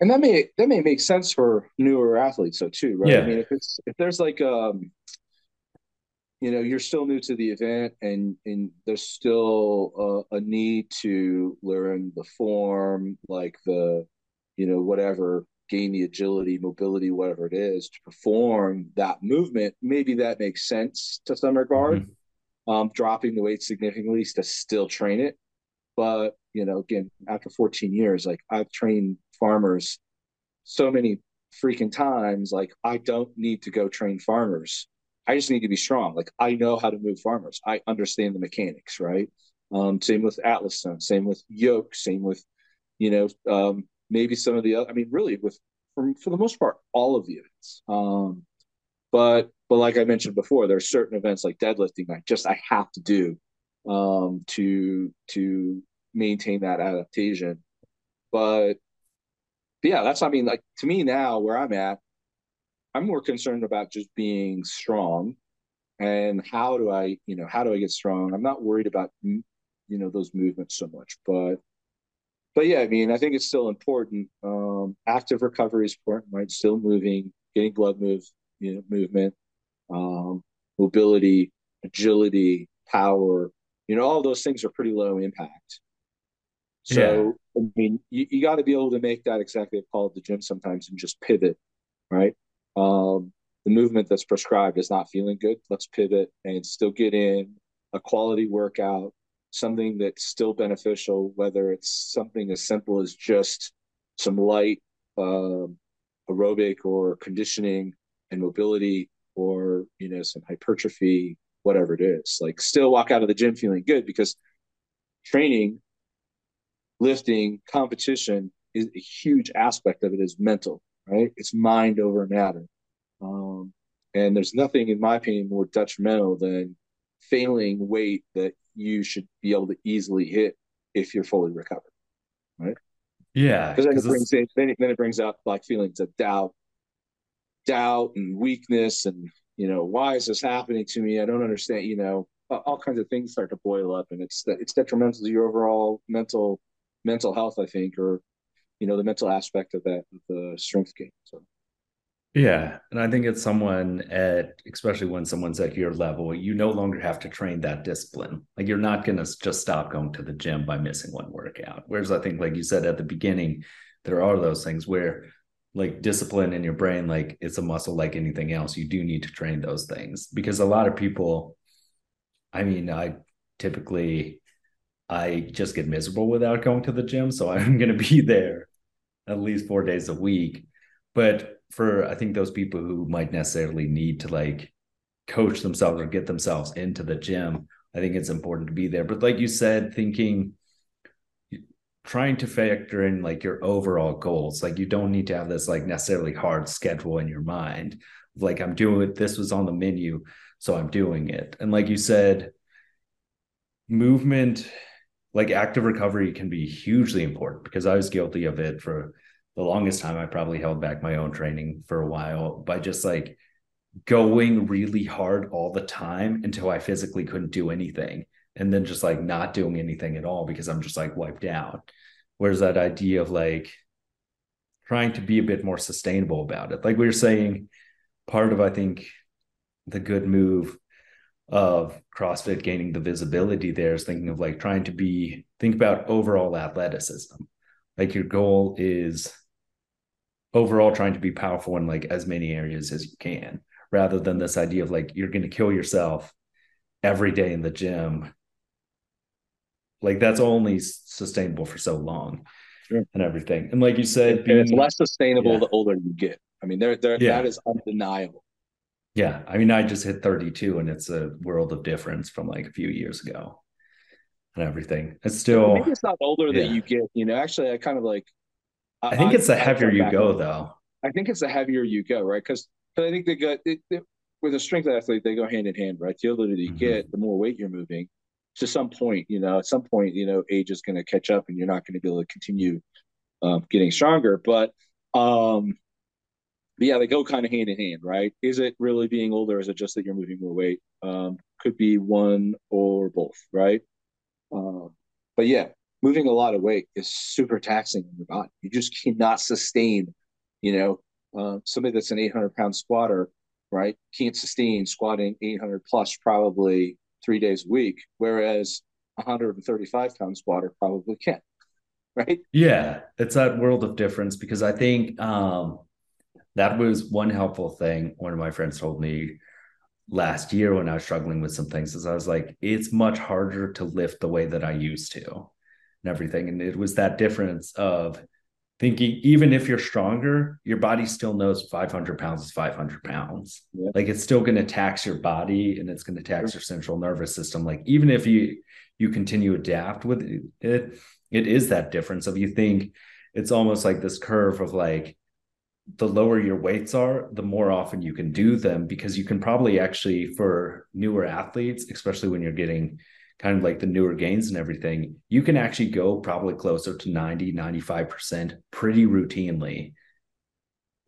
And that may that may make sense for newer athletes so too, right? Yeah. I mean, if it's if there's like um you know you're still new to the event and and there's still a, a need to learn the form like the you know whatever gain the agility mobility whatever it is to perform that movement maybe that makes sense to some regard mm-hmm. um, dropping the weight significantly to still train it but you know again after 14 years like i've trained farmers so many freaking times like i don't need to go train farmers I just need to be strong. Like I know how to move farmers. I understand the mechanics, right? Um, same with Atlas Stone, same with yoke, same with, you know, um, maybe some of the other, I mean, really with, for, for the most part, all of the events. Um, but, but like I mentioned before, there are certain events like deadlifting, I just, I have to do, um, to, to maintain that adaptation. But, but yeah, that's, I mean, like to me now where I'm at, I'm more concerned about just being strong and how do I, you know, how do I get strong? I'm not worried about, you know, those movements so much, but, but yeah, I mean, I think it's still important. Um, active recovery is important, right? Still moving, getting blood move, you know, movement, um, mobility, agility, power, you know, all those things are pretty low impact. So, yeah. I mean, you, you got to be able to make that executive call at the gym sometimes and just pivot, right? um, the movement that's prescribed is not feeling good. Let's pivot and still get in a quality workout, something that's still beneficial, whether it's something as simple as just some light uh, aerobic or conditioning and mobility, or you know some hypertrophy, whatever it is. Like still walk out of the gym feeling good because training, lifting, competition is a huge aspect of it is mental right? It's mind over matter. Um, and there's nothing, in my opinion, more detrimental than failing weight that you should be able to easily hit if you're fully recovered, right? Yeah, because then, it brings in, then, it, then it brings up like feelings of doubt, doubt and weakness, and you know why is this happening to me? I don't understand. You know, all kinds of things start to boil up, and it's it's detrimental to your overall mental mental health, I think, or you know the mental aspect of that of the strength game so yeah. And i think it's someone at especially when someone's at your level you no longer have to train that discipline. Like you're not going to just stop going to the gym by missing one workout. Whereas i think like you said at the beginning there are those things where like discipline in your brain like it's a muscle like anything else. You do need to train those things. Because a lot of people i mean i typically i just get miserable without going to the gym. So i'm going to be there at least four days a week. But for I think those people who might necessarily need to like coach themselves or get themselves into the gym, I think it's important to be there. But like you said, thinking trying to factor in like your overall goals. Like you don't need to have this like necessarily hard schedule in your mind. Like I'm doing it, this was on the menu, so I'm doing it. And like you said, movement like active recovery can be hugely important because I was guilty of it for the longest time. I probably held back my own training for a while by just like going really hard all the time until I physically couldn't do anything. And then just like not doing anything at all because I'm just like wiped out. Whereas that idea of like trying to be a bit more sustainable about it. Like we were saying, part of I think the good move of CrossFit gaining the visibility there is thinking of like trying to be think about overall athleticism. Like your goal is overall trying to be powerful in like as many areas as you can, rather than this idea of like you're going to kill yourself every day in the gym. Like that's only sustainable for so long sure. and everything. And like you said, being, it's less sustainable yeah. the older you get. I mean, there, there yeah. that is undeniable. Yeah. I mean, I just hit 32 and it's a world of difference from like a few years ago and everything. It's still maybe it's not older yeah. that you get, you know. Actually, I kind of like I, think it's the heavier you go though. I think it's the heavier you go, right? Because I think they got it, it, with a strength athlete, they go hand in hand, right? The older you mm-hmm. get, the more weight you're moving. To some point, you know, at some point, you know, age is going to catch up, and you're not going to be able to continue um, getting stronger. But, um, but yeah, they go kind of hand in hand, right? Is it really being older? Is it just that you're moving more weight? Um, could be one or both, right? Uh, but yeah, moving a lot of weight is super taxing on your body. You just cannot sustain, you know, uh, somebody that's an 800 pound squatter, right, can't sustain squatting 800 plus probably three days a week, whereas 135 pound squatter probably can. Right. Yeah. It's that world of difference because I think um, that was one helpful thing one of my friends told me last year when I was struggling with some things is I was like, it's much harder to lift the way that I used to and everything. And it was that difference of thinking even if you're stronger, your body still knows 500 pounds is 500 pounds. Yeah. Like it's still going to tax your body and it's going to tax your central nervous system. Like even if you you continue adapt with it, it is that difference of you think it's almost like this curve of like the lower your weights are, the more often you can do them because you can probably actually for newer athletes, especially when you're getting kind of like the newer gains and everything, you can actually go probably closer to 90, 95% pretty routinely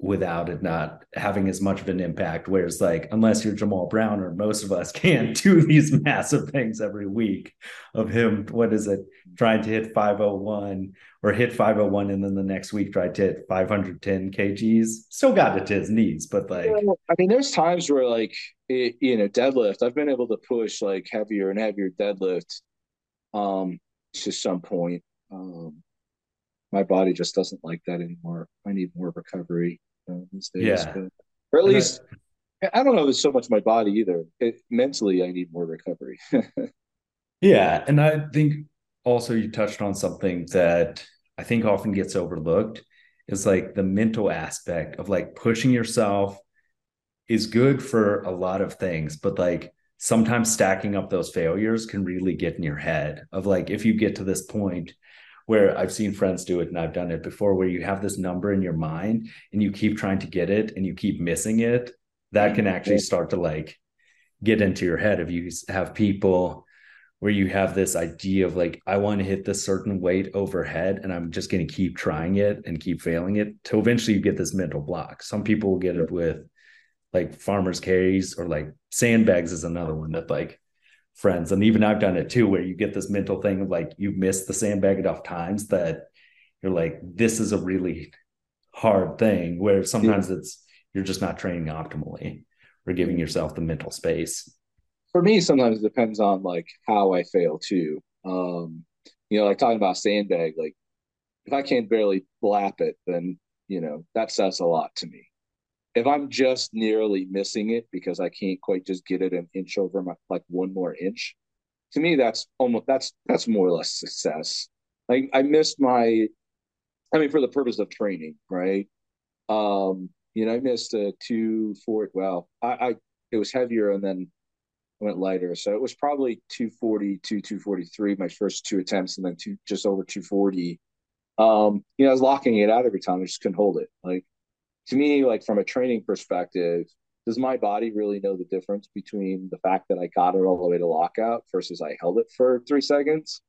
without it not having as much of an impact. Whereas, like, unless you're Jamal Browner most of us can't do these massive things every week of him, what is it, trying to hit 501 or hit 501 and then the next week try to hit 510 kgs. Still got it to his knees, but like, I mean, there's times where, like, it, you know, deadlift, I've been able to push like heavier and heavier deadlift um, to some point. Um, my body just doesn't like that anymore. I need more recovery uh, these days. Yeah. But, or at least I, I, don't know if it's so much my body either. It, mentally, I need more recovery. yeah, and I think also you touched on something that I think often gets overlooked is like the mental aspect of like pushing yourself is good for a lot of things, but like sometimes stacking up those failures can really get in your head of like if you get to this point where I've seen friends do it and I've done it before where you have this number in your mind and you keep trying to get it and you keep missing it, that can mm-hmm. actually start to like get into your head if you have people where you have this idea of like I want to hit this certain weight overhead and I'm just going to keep trying it and keep failing it till eventually you get this mental block. Some people will get it with like farmers carries or like sandbags is another one that like friends and even I've done it too where you get this mental thing of like you've missed the sandbag enough times that you're like this is a really hard thing where sometimes yeah. it's you're just not training optimally or giving yourself the mental space. For me sometimes it depends on like how I fail too. Um you know like talking about sandbag like if I can't barely blap it then you know that says a lot to me if I'm just nearly missing it because I can't quite just get it an inch over my like one more inch, to me that's almost that's that's more or less success. Like I missed my, I mean, for the purpose of training, right? Um, you know, I missed a two four. Well, I, I it was heavier and then went lighter, so it was probably 240 to 243 my first two attempts, and then two just over 240. Um, you know, I was locking it out every time. I just couldn't hold it. Like to me, like from a training perspective, does my body really know the difference between the fact that I got it all the way to lockout versus I held it for three seconds?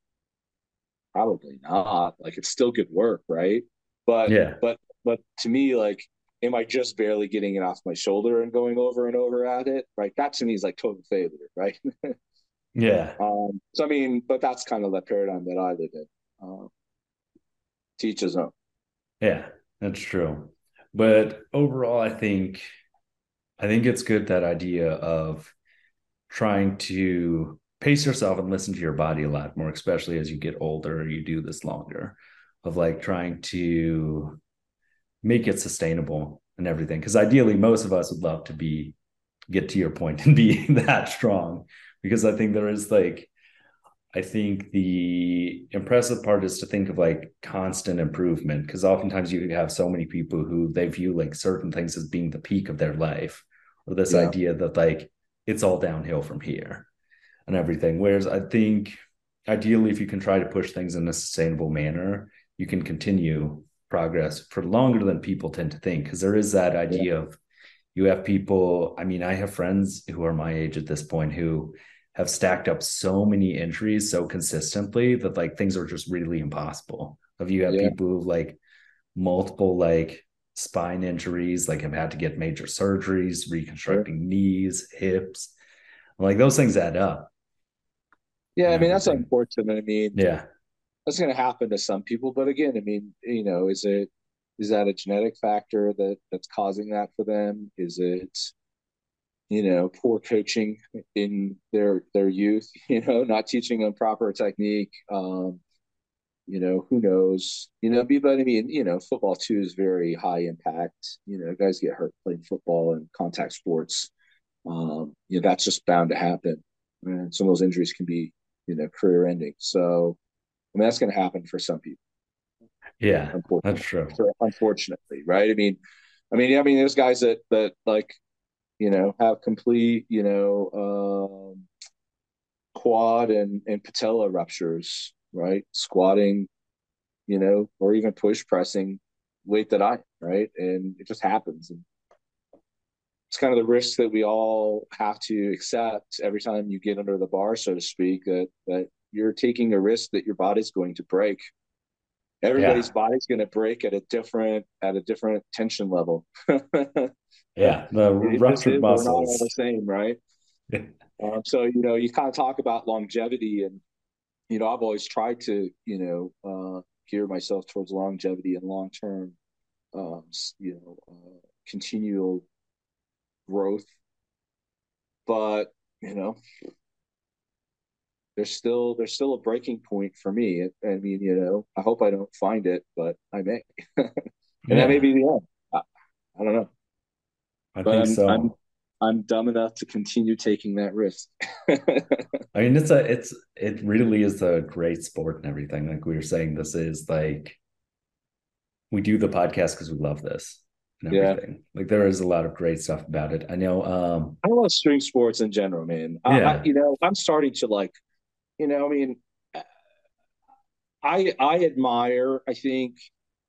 Probably not. Like it's still good work, right? But yeah, but but to me, like, am I just barely getting it off my shoulder and going over and over at it? Right. That to me is like total failure, right? yeah. Um, so I mean, but that's kind of the paradigm that I live in. Um, teach his own. Yeah, that's true. But overall, I think I think it's good that idea of trying to pace yourself and listen to your body a lot more, especially as you get older, you do this longer, of like trying to make it sustainable and everything. Because ideally, most of us would love to be get to your point and be that strong. Because I think there is like I think the impressive part is to think of like constant improvement because oftentimes you have so many people who they view like certain things as being the peak of their life or this yeah. idea that like it's all downhill from here and everything. Whereas I think ideally, if you can try to push things in a sustainable manner, you can continue progress for longer than people tend to think because there is that idea yeah. of you have people i mean i have friends who are my age at this point who have stacked up so many injuries so consistently that like things are just really impossible. Have you have yeah. people who like multiple like spine injuries like have had to get major surgeries reconstructing sure. knees hips. Like those things add up. Yeah i mean that's unfortunate. I mean yeah. that's going to happen to some people but again i mean you know is it is that a genetic factor that that's causing that for them? Is it you know poor coaching in their their youth you know not teaching them proper technique um you know who knows? You know but i mean you know football too is very high impact. You know guys get hurt playing football and contact sports. Um you know that's just bound to happen. And some of those injuries can be you know career ending. So i mean that's going to happen for some people. Yeah, that's true. Unfortunately, right? I mean, I mean, I mean, there's guys that that like, you know, have complete, you know, um, quad and and patella ruptures, right? Squatting, you know, or even push pressing weight that I, right? And it just happens. And it's kind of the risk that we all have to accept every time you get under the bar, so to speak, that that you're taking a risk that your body's going to break everybody's yeah. body's going to break at a different at a different tension level. Yeah the ruptured muscles not all the same right? Um, so you know you kind of talk about longevity and you know i've always tried to you know uh, gear myself towards longevity and long term um, you know uh, continual growth. But you know there's still there's still a breaking point for me. I mean, you know, I hope I don't find it, but I may, and yeah. that may be the end. I, I don't know. I but think I'm, so. I'm, I'm dumb enough to continue taking that risk. I mean, it's a it's it really is a great sport and everything. Like we were saying, this is like we do the podcast because we love this and everything. Yeah. Like there is a lot of great stuff about it. I know. um I love string sports in general, man. Yeah. I, you know, I'm starting to like you know, I mean, I I admire, I think,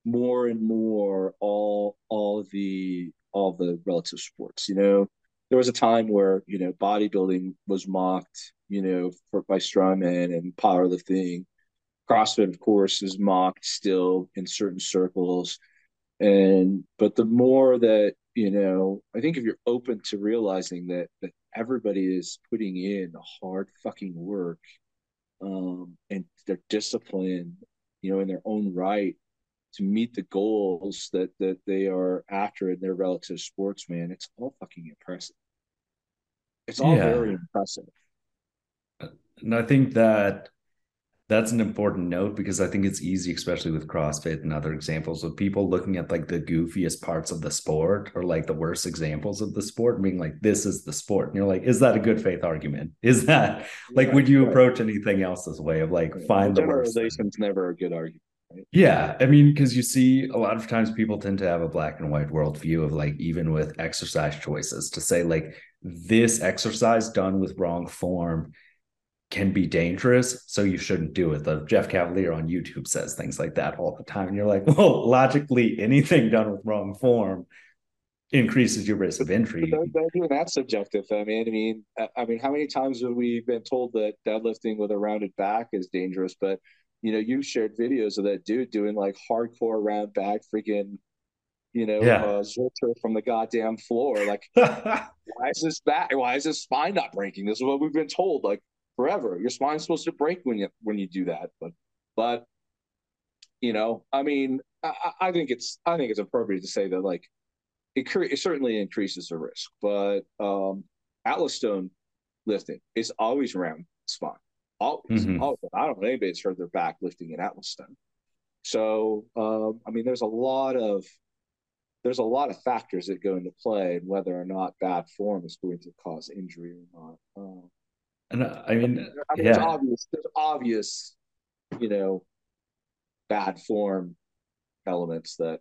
more and more all all the all the relative sports. You know, there was a time where you know bodybuilding was mocked, you know, for, by strongmen and powerlifting. CrossFit, of course, is mocked still in certain circles, and but the more that you know, I think if you're open to realizing that that everybody is putting in hard fucking work um, and their discipline, you know, in their own right to meet the goals that that they are after in their relative sports, man, it's all fucking impressive. It's all yeah. very impressive. And I think that that's an important note because I think it's easy, especially with CrossFit and other examples, with people looking at like the goofiest parts of the sport or like the worst examples of the sport, being like, "This is the sport," and you're like, "Is that a good faith argument? Is that like would you approach anything else this way of like find the worst?" Generalization's never a good argument. Yeah, I mean, because you see a lot of times people tend to have a black and white worldview of like even with exercise choices to say like this exercise done with wrong form can be dangerous, so you shouldn't do it. The Jeff Cavaliere on YouTube says things like that all the time. And you're like, well, logically, anything done with wrong form increases your risk of injury. But that's subjective. I mean, I mean, I mean, how many times have we been told that deadlifting with a rounded back is dangerous? But you know, you shared videos of that dude doing like hardcore round back, freaking, you know, yeah. uh, from the goddamn floor. Like, why is this back? Why is this spine not breaking? This is what we've been told. Like, forever. Your spine's supposed to break when you when you do that, but but you know, I mean, I, I think it's I think it's appropriate to say that like it, cre- it certainly increases the risk, but um, Atlas stone lifting is always around spine. Always, mm-hmm. always. I don't know anybody that's heard their back lifting in Atlas stone. So um, I mean, there's a lot of there's a lot of factors that go into play and whether or not bad form is going to cause injury or not. Um, and I mean, I mean, yeah. obvious. There's obvious, you know, bad form elements that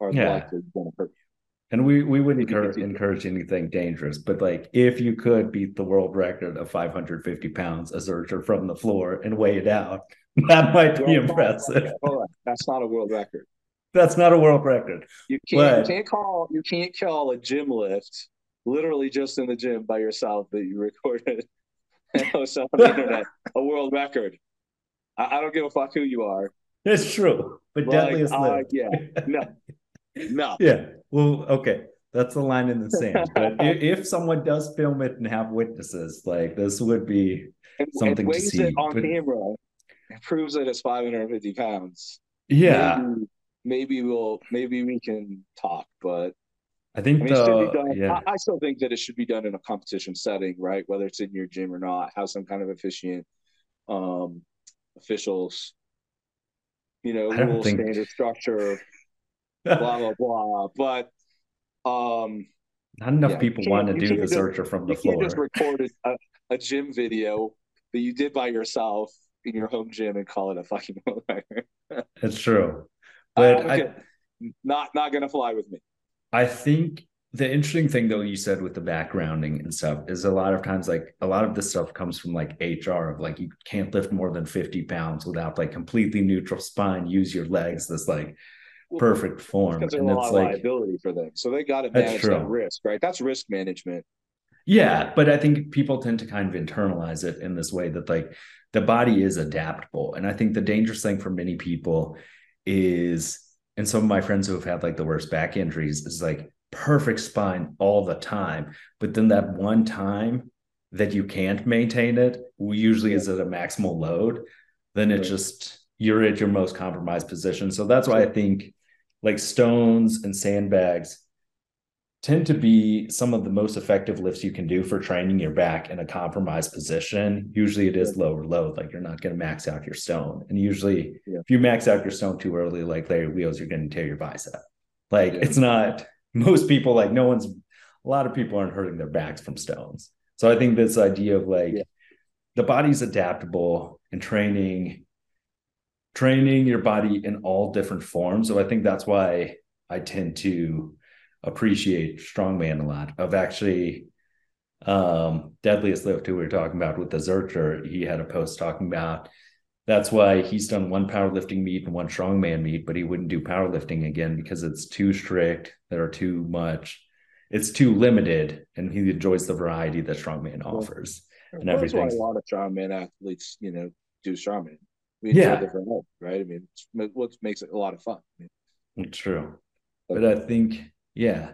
are yeah. likely going to hurt you. And we we wouldn't encourage, encourage anything dangerous, but like if you could beat the world record of 550 pounds as Zercher from the floor and weigh it out, that might be impressive. That's not a world record. That's not a world record. You can't but, you can't call you can't call a gym lift literally just in the gym by yourself that you recorded and post on the internet a world record. I, I, don't give a fuck who you are. It's true, but like, deadliest uh. Yeah, no, no. Yeah. Well, okay. That's the line in the sand. But if, if, someone does film it and have witnesses, like this would be and, something and to see. It on but, camera It proves that it's 550 pounds. Yeah. Maybe, maybe, we'll maybe we can talk, but I think I mean, the, done, yeah. I, I, still think that it should be done in a competition setting, right? Whether it's in your gym or not, have some kind of efficient um officials, you know, rule think... standard structure, blah blah blah. But um, not enough yeah, people want to do the Zercher from the you floor. You just recorded a, a, gym video that you did by yourself in your home gym and call it a fucking It's true, but I, not not gonna fly with me. I think the interesting thing though you said with the backgrounding and stuff is a lot of times like a lot of this stuff comes from like hr of like you can't lift more than 50 pounds without like completely neutral spine use your legs this like perfect form. Because there's and a lot of like, liability for them. So they got to manage that risk, right? That's risk management. Yeah, but I think people tend to kind of internalize it in this way that like the body is adaptable. And I think the dangerous thing for many people is, and some of my friends who have had like the worst back injuries is like perfect spine all the time. But then that one time that you can't maintain it, usually is at a maximal load, then it just you're at your most compromised position. So that's why I think like stones and sandbags tend to be some of the most effective lifts you can do for training your back in a compromised position. Usually it is lower load, like you're not going to max out your stone. And usually yeah. if you max out your stone too early, like Larry Wheels, you're going to tear your bicep. Like yeah. it's not most people, like no one's, a lot of people aren't hurting their backs from stones. So I think this idea of like yeah. the body's adaptable and training training your body in all different forms. So I think that's why I tend to appreciate strongman a lot. Of actually um deadliest lift who we were talking about with the Zercher, he had a post talking about that's why he's done one powerlifting meet and one strongman meet, but he wouldn't do powerlifting again because it's too strict. There are too much, it's too limited, and he enjoys the variety that strongman offers. Well, and everything. a lot of strongman athletes, you know, do strongman. We enjoy yeah. different help, right? I mean, what makes it a lot of fun. It's true, but I think yeah.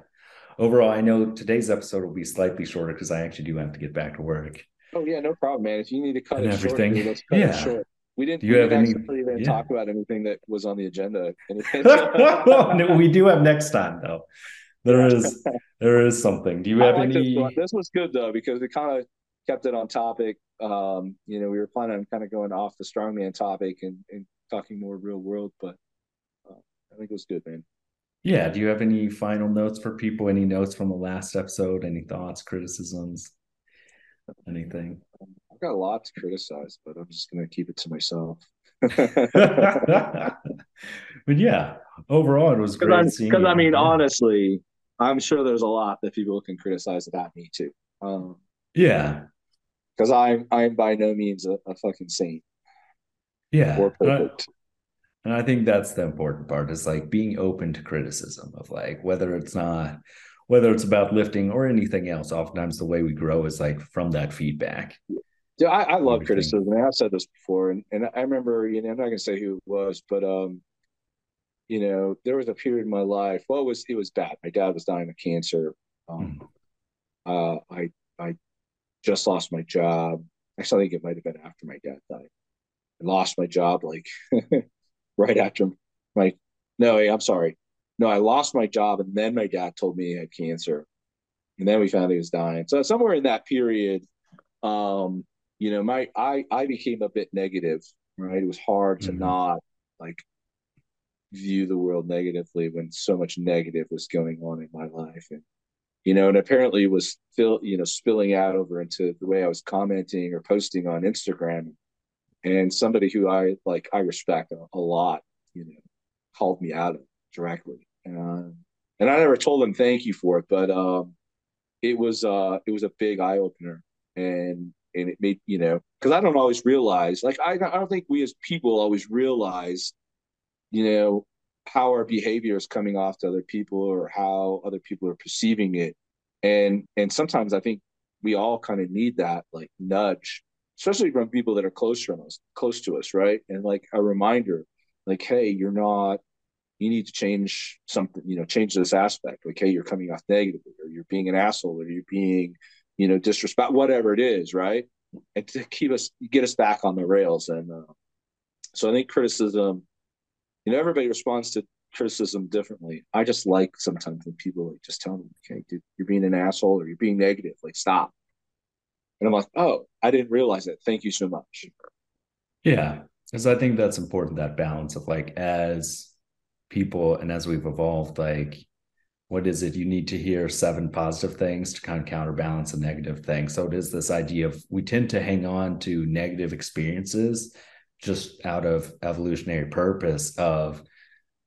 Overall, I know today's episode will be slightly shorter because I actually do have to get back to work. Oh yeah, no problem, man. If you need to cut and it everything, short, let's cut yeah. it short. We didn't. Do you we have didn't any? Even yeah. talk about anything that was on the agenda. no, we do have next time though. There is there is something. Do you have like any? This, this was good though because we kind of kept it on topic. Um, you know, we were planning on kind of going off the strongman topic and, and talking more real world, but uh, I think it was good, man. Yeah. Do you have any final notes for people? Any notes from the last episode? Any thoughts, criticisms, anything? I've got a lot to criticize, but I'm just going to keep it to myself. but yeah, overall, it was great. Because I mean, honestly, I'm sure there's a lot that people can criticize about me too. Um, yeah, because I'm I'm by no means a, a fucking saint. Yeah, or perfect. And I, think that's the important part is like being open to criticism of like whether it's not whether it's about lifting or anything else. Oftentimes, the way we grow is like from that feedback. Yeah, I, I love criticism. And I've said this before, and, and I remember, you know, I'm not gonna say who it was, but um, you know, there was a period in my life. Well, it was it was bad. My dad was dying of cancer. Um, mm. uh, I I just lost my job. Actually, I think it might have been after my dad died. I lost my job like right after my. No, I'm sorry. No, I lost my job, and then my dad told me he had cancer, and then we found he was dying. So somewhere in that period, um, you know, my I I became a bit negative. Right, it was hard mm-hmm. to not like view the world negatively when so much negative was going on in my life, and you know, and apparently was still you know, spilling out over into the way I was commenting or posting on Instagram. And somebody who I like, I respect a, a lot, you know, called me out directly. And, and I never told them thank you for it, but um, it was uh, it was a big eye opener, and and it made you know because I don't always realize like I I don't think we as people always realize, you know, how our behavior is coming off to other people or how other people are perceiving it and and sometimes i think we all kind of need that like nudge especially from people that are close to us close to us right? And like a reminder like hey you're not you need to change something you know change this aspect. Like hey you're coming off negatively or you're being an asshole or you're being you know disrespect whatever it is right? And to keep us get us back on the rails. And uh, so i think criticism you know everybody responds to criticism differently. I just like sometimes when people like just tell me okay dude you're being an asshole or you're being negative. Like stop and i'm like oh i didn't realize that. Thank you so much. Yeah because i think that's important that balance of like as people and as we've evolved like what is it? You need to hear seven positive things to kind of counterbalance a negative thing. So it is this idea of we tend to hang on to negative experiences just out of evolutionary purpose of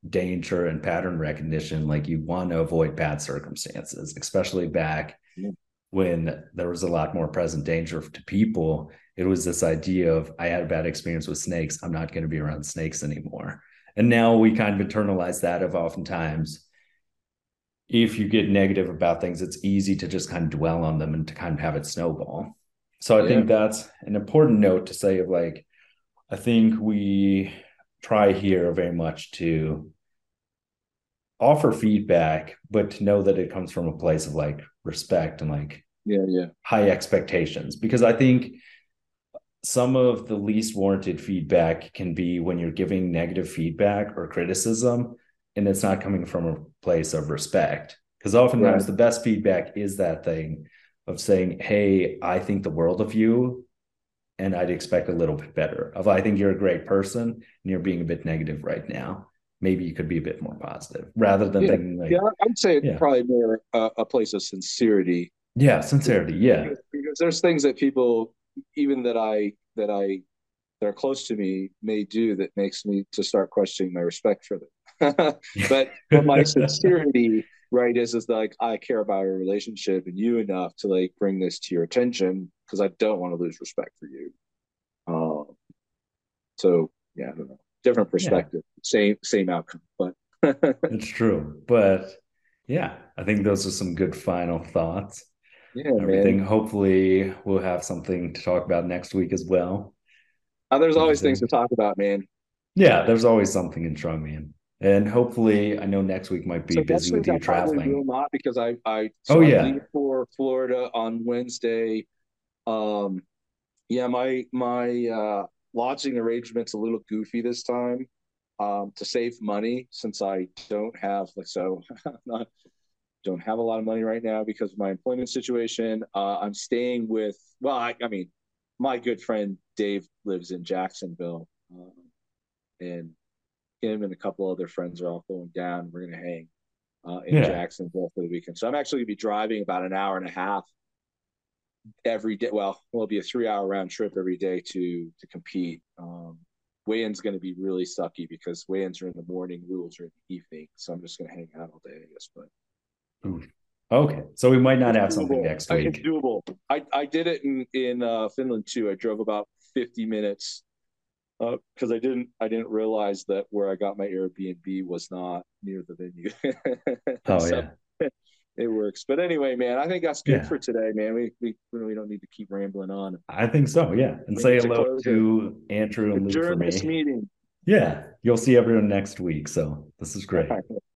danger and pattern recognition. Like you want to avoid bad circumstances especially back. When there was a lot more present danger to people it was this idea of i had a bad experience with snakes. I'm not going to be around snakes anymore. And now we kind of internalize that of oftentimes. If you get negative about things it's easy to just kind of dwell on them and to kind of have it snowball. So i yeah. think that's an important note to say of like I think we try here very much to offer feedback, but to know that it comes from a place of like respect and like yeah, yeah, high expectations. Because I think some of the least warranted feedback can be when you're giving negative feedback or criticism and it's not coming from a place of respect. Because oftentimes right. the best feedback is that thing of saying, Hey, I think the world of you and I'd expect a little bit better. Of I think you're a great person and you're being a bit negative right now. Maybe you could be a bit more positive rather than yeah. thinking like yeah. I'd say yeah. probably more uh, a place of sincerity. Yeah, sincerity. Yeah, because, because there's things that people, even that I that I that are close to me, may do that makes me to start questioning my respect for them. but but my sincerity right is is like i care about our relationship and you enough to like bring this to your attention because i don't want to lose respect for you um so yeah i don't know different perspective yeah. same same outcome but it's true but yeah i think those are some good final thoughts yeah everything man. hopefully we'll have something to talk about next week as well uh, there's always things to talk about man yeah there's always something in strongman and hopefully, I know next week might be so busy with you traveling. Will not because I I so oh yeah I for Florida on Wednesday. Um, yeah, my my uh, lodging arrangement's a little goofy this time. Um, to save money since I don't have like so not don't have a lot of money right now because of my employment situation. Uh, I'm staying with well, I, I mean, my good friend Dave lives in Jacksonville, um, and him and a couple other friends are all going down. We're going to hang uh, in yeah. Jacksonville for the weekend. So I'm actually going to be driving about an hour and a half every day. Well, it'll be a three hour round trip every day to to compete. Um, weigh-in's going to be really sucky because weigh-ins are in the morning, rules are in the evening. So I'm just going to hang out all day, I guess. But Ooh. okay, so we might not have something next week. It's doable. I I did it in in uh, Finland too. I drove about 50 minutes because uh, I didn't I didn't realize that where I got my Airbnb was not near the venue. oh so yeah, it works. But anyway, man, I think that's good yeah. for today, man. We we really don't need to keep rambling on. I think so. Yeah, and say hello to it. Andrew and Luke for me. This meeting. Yeah, you'll see everyone next week. So this is great.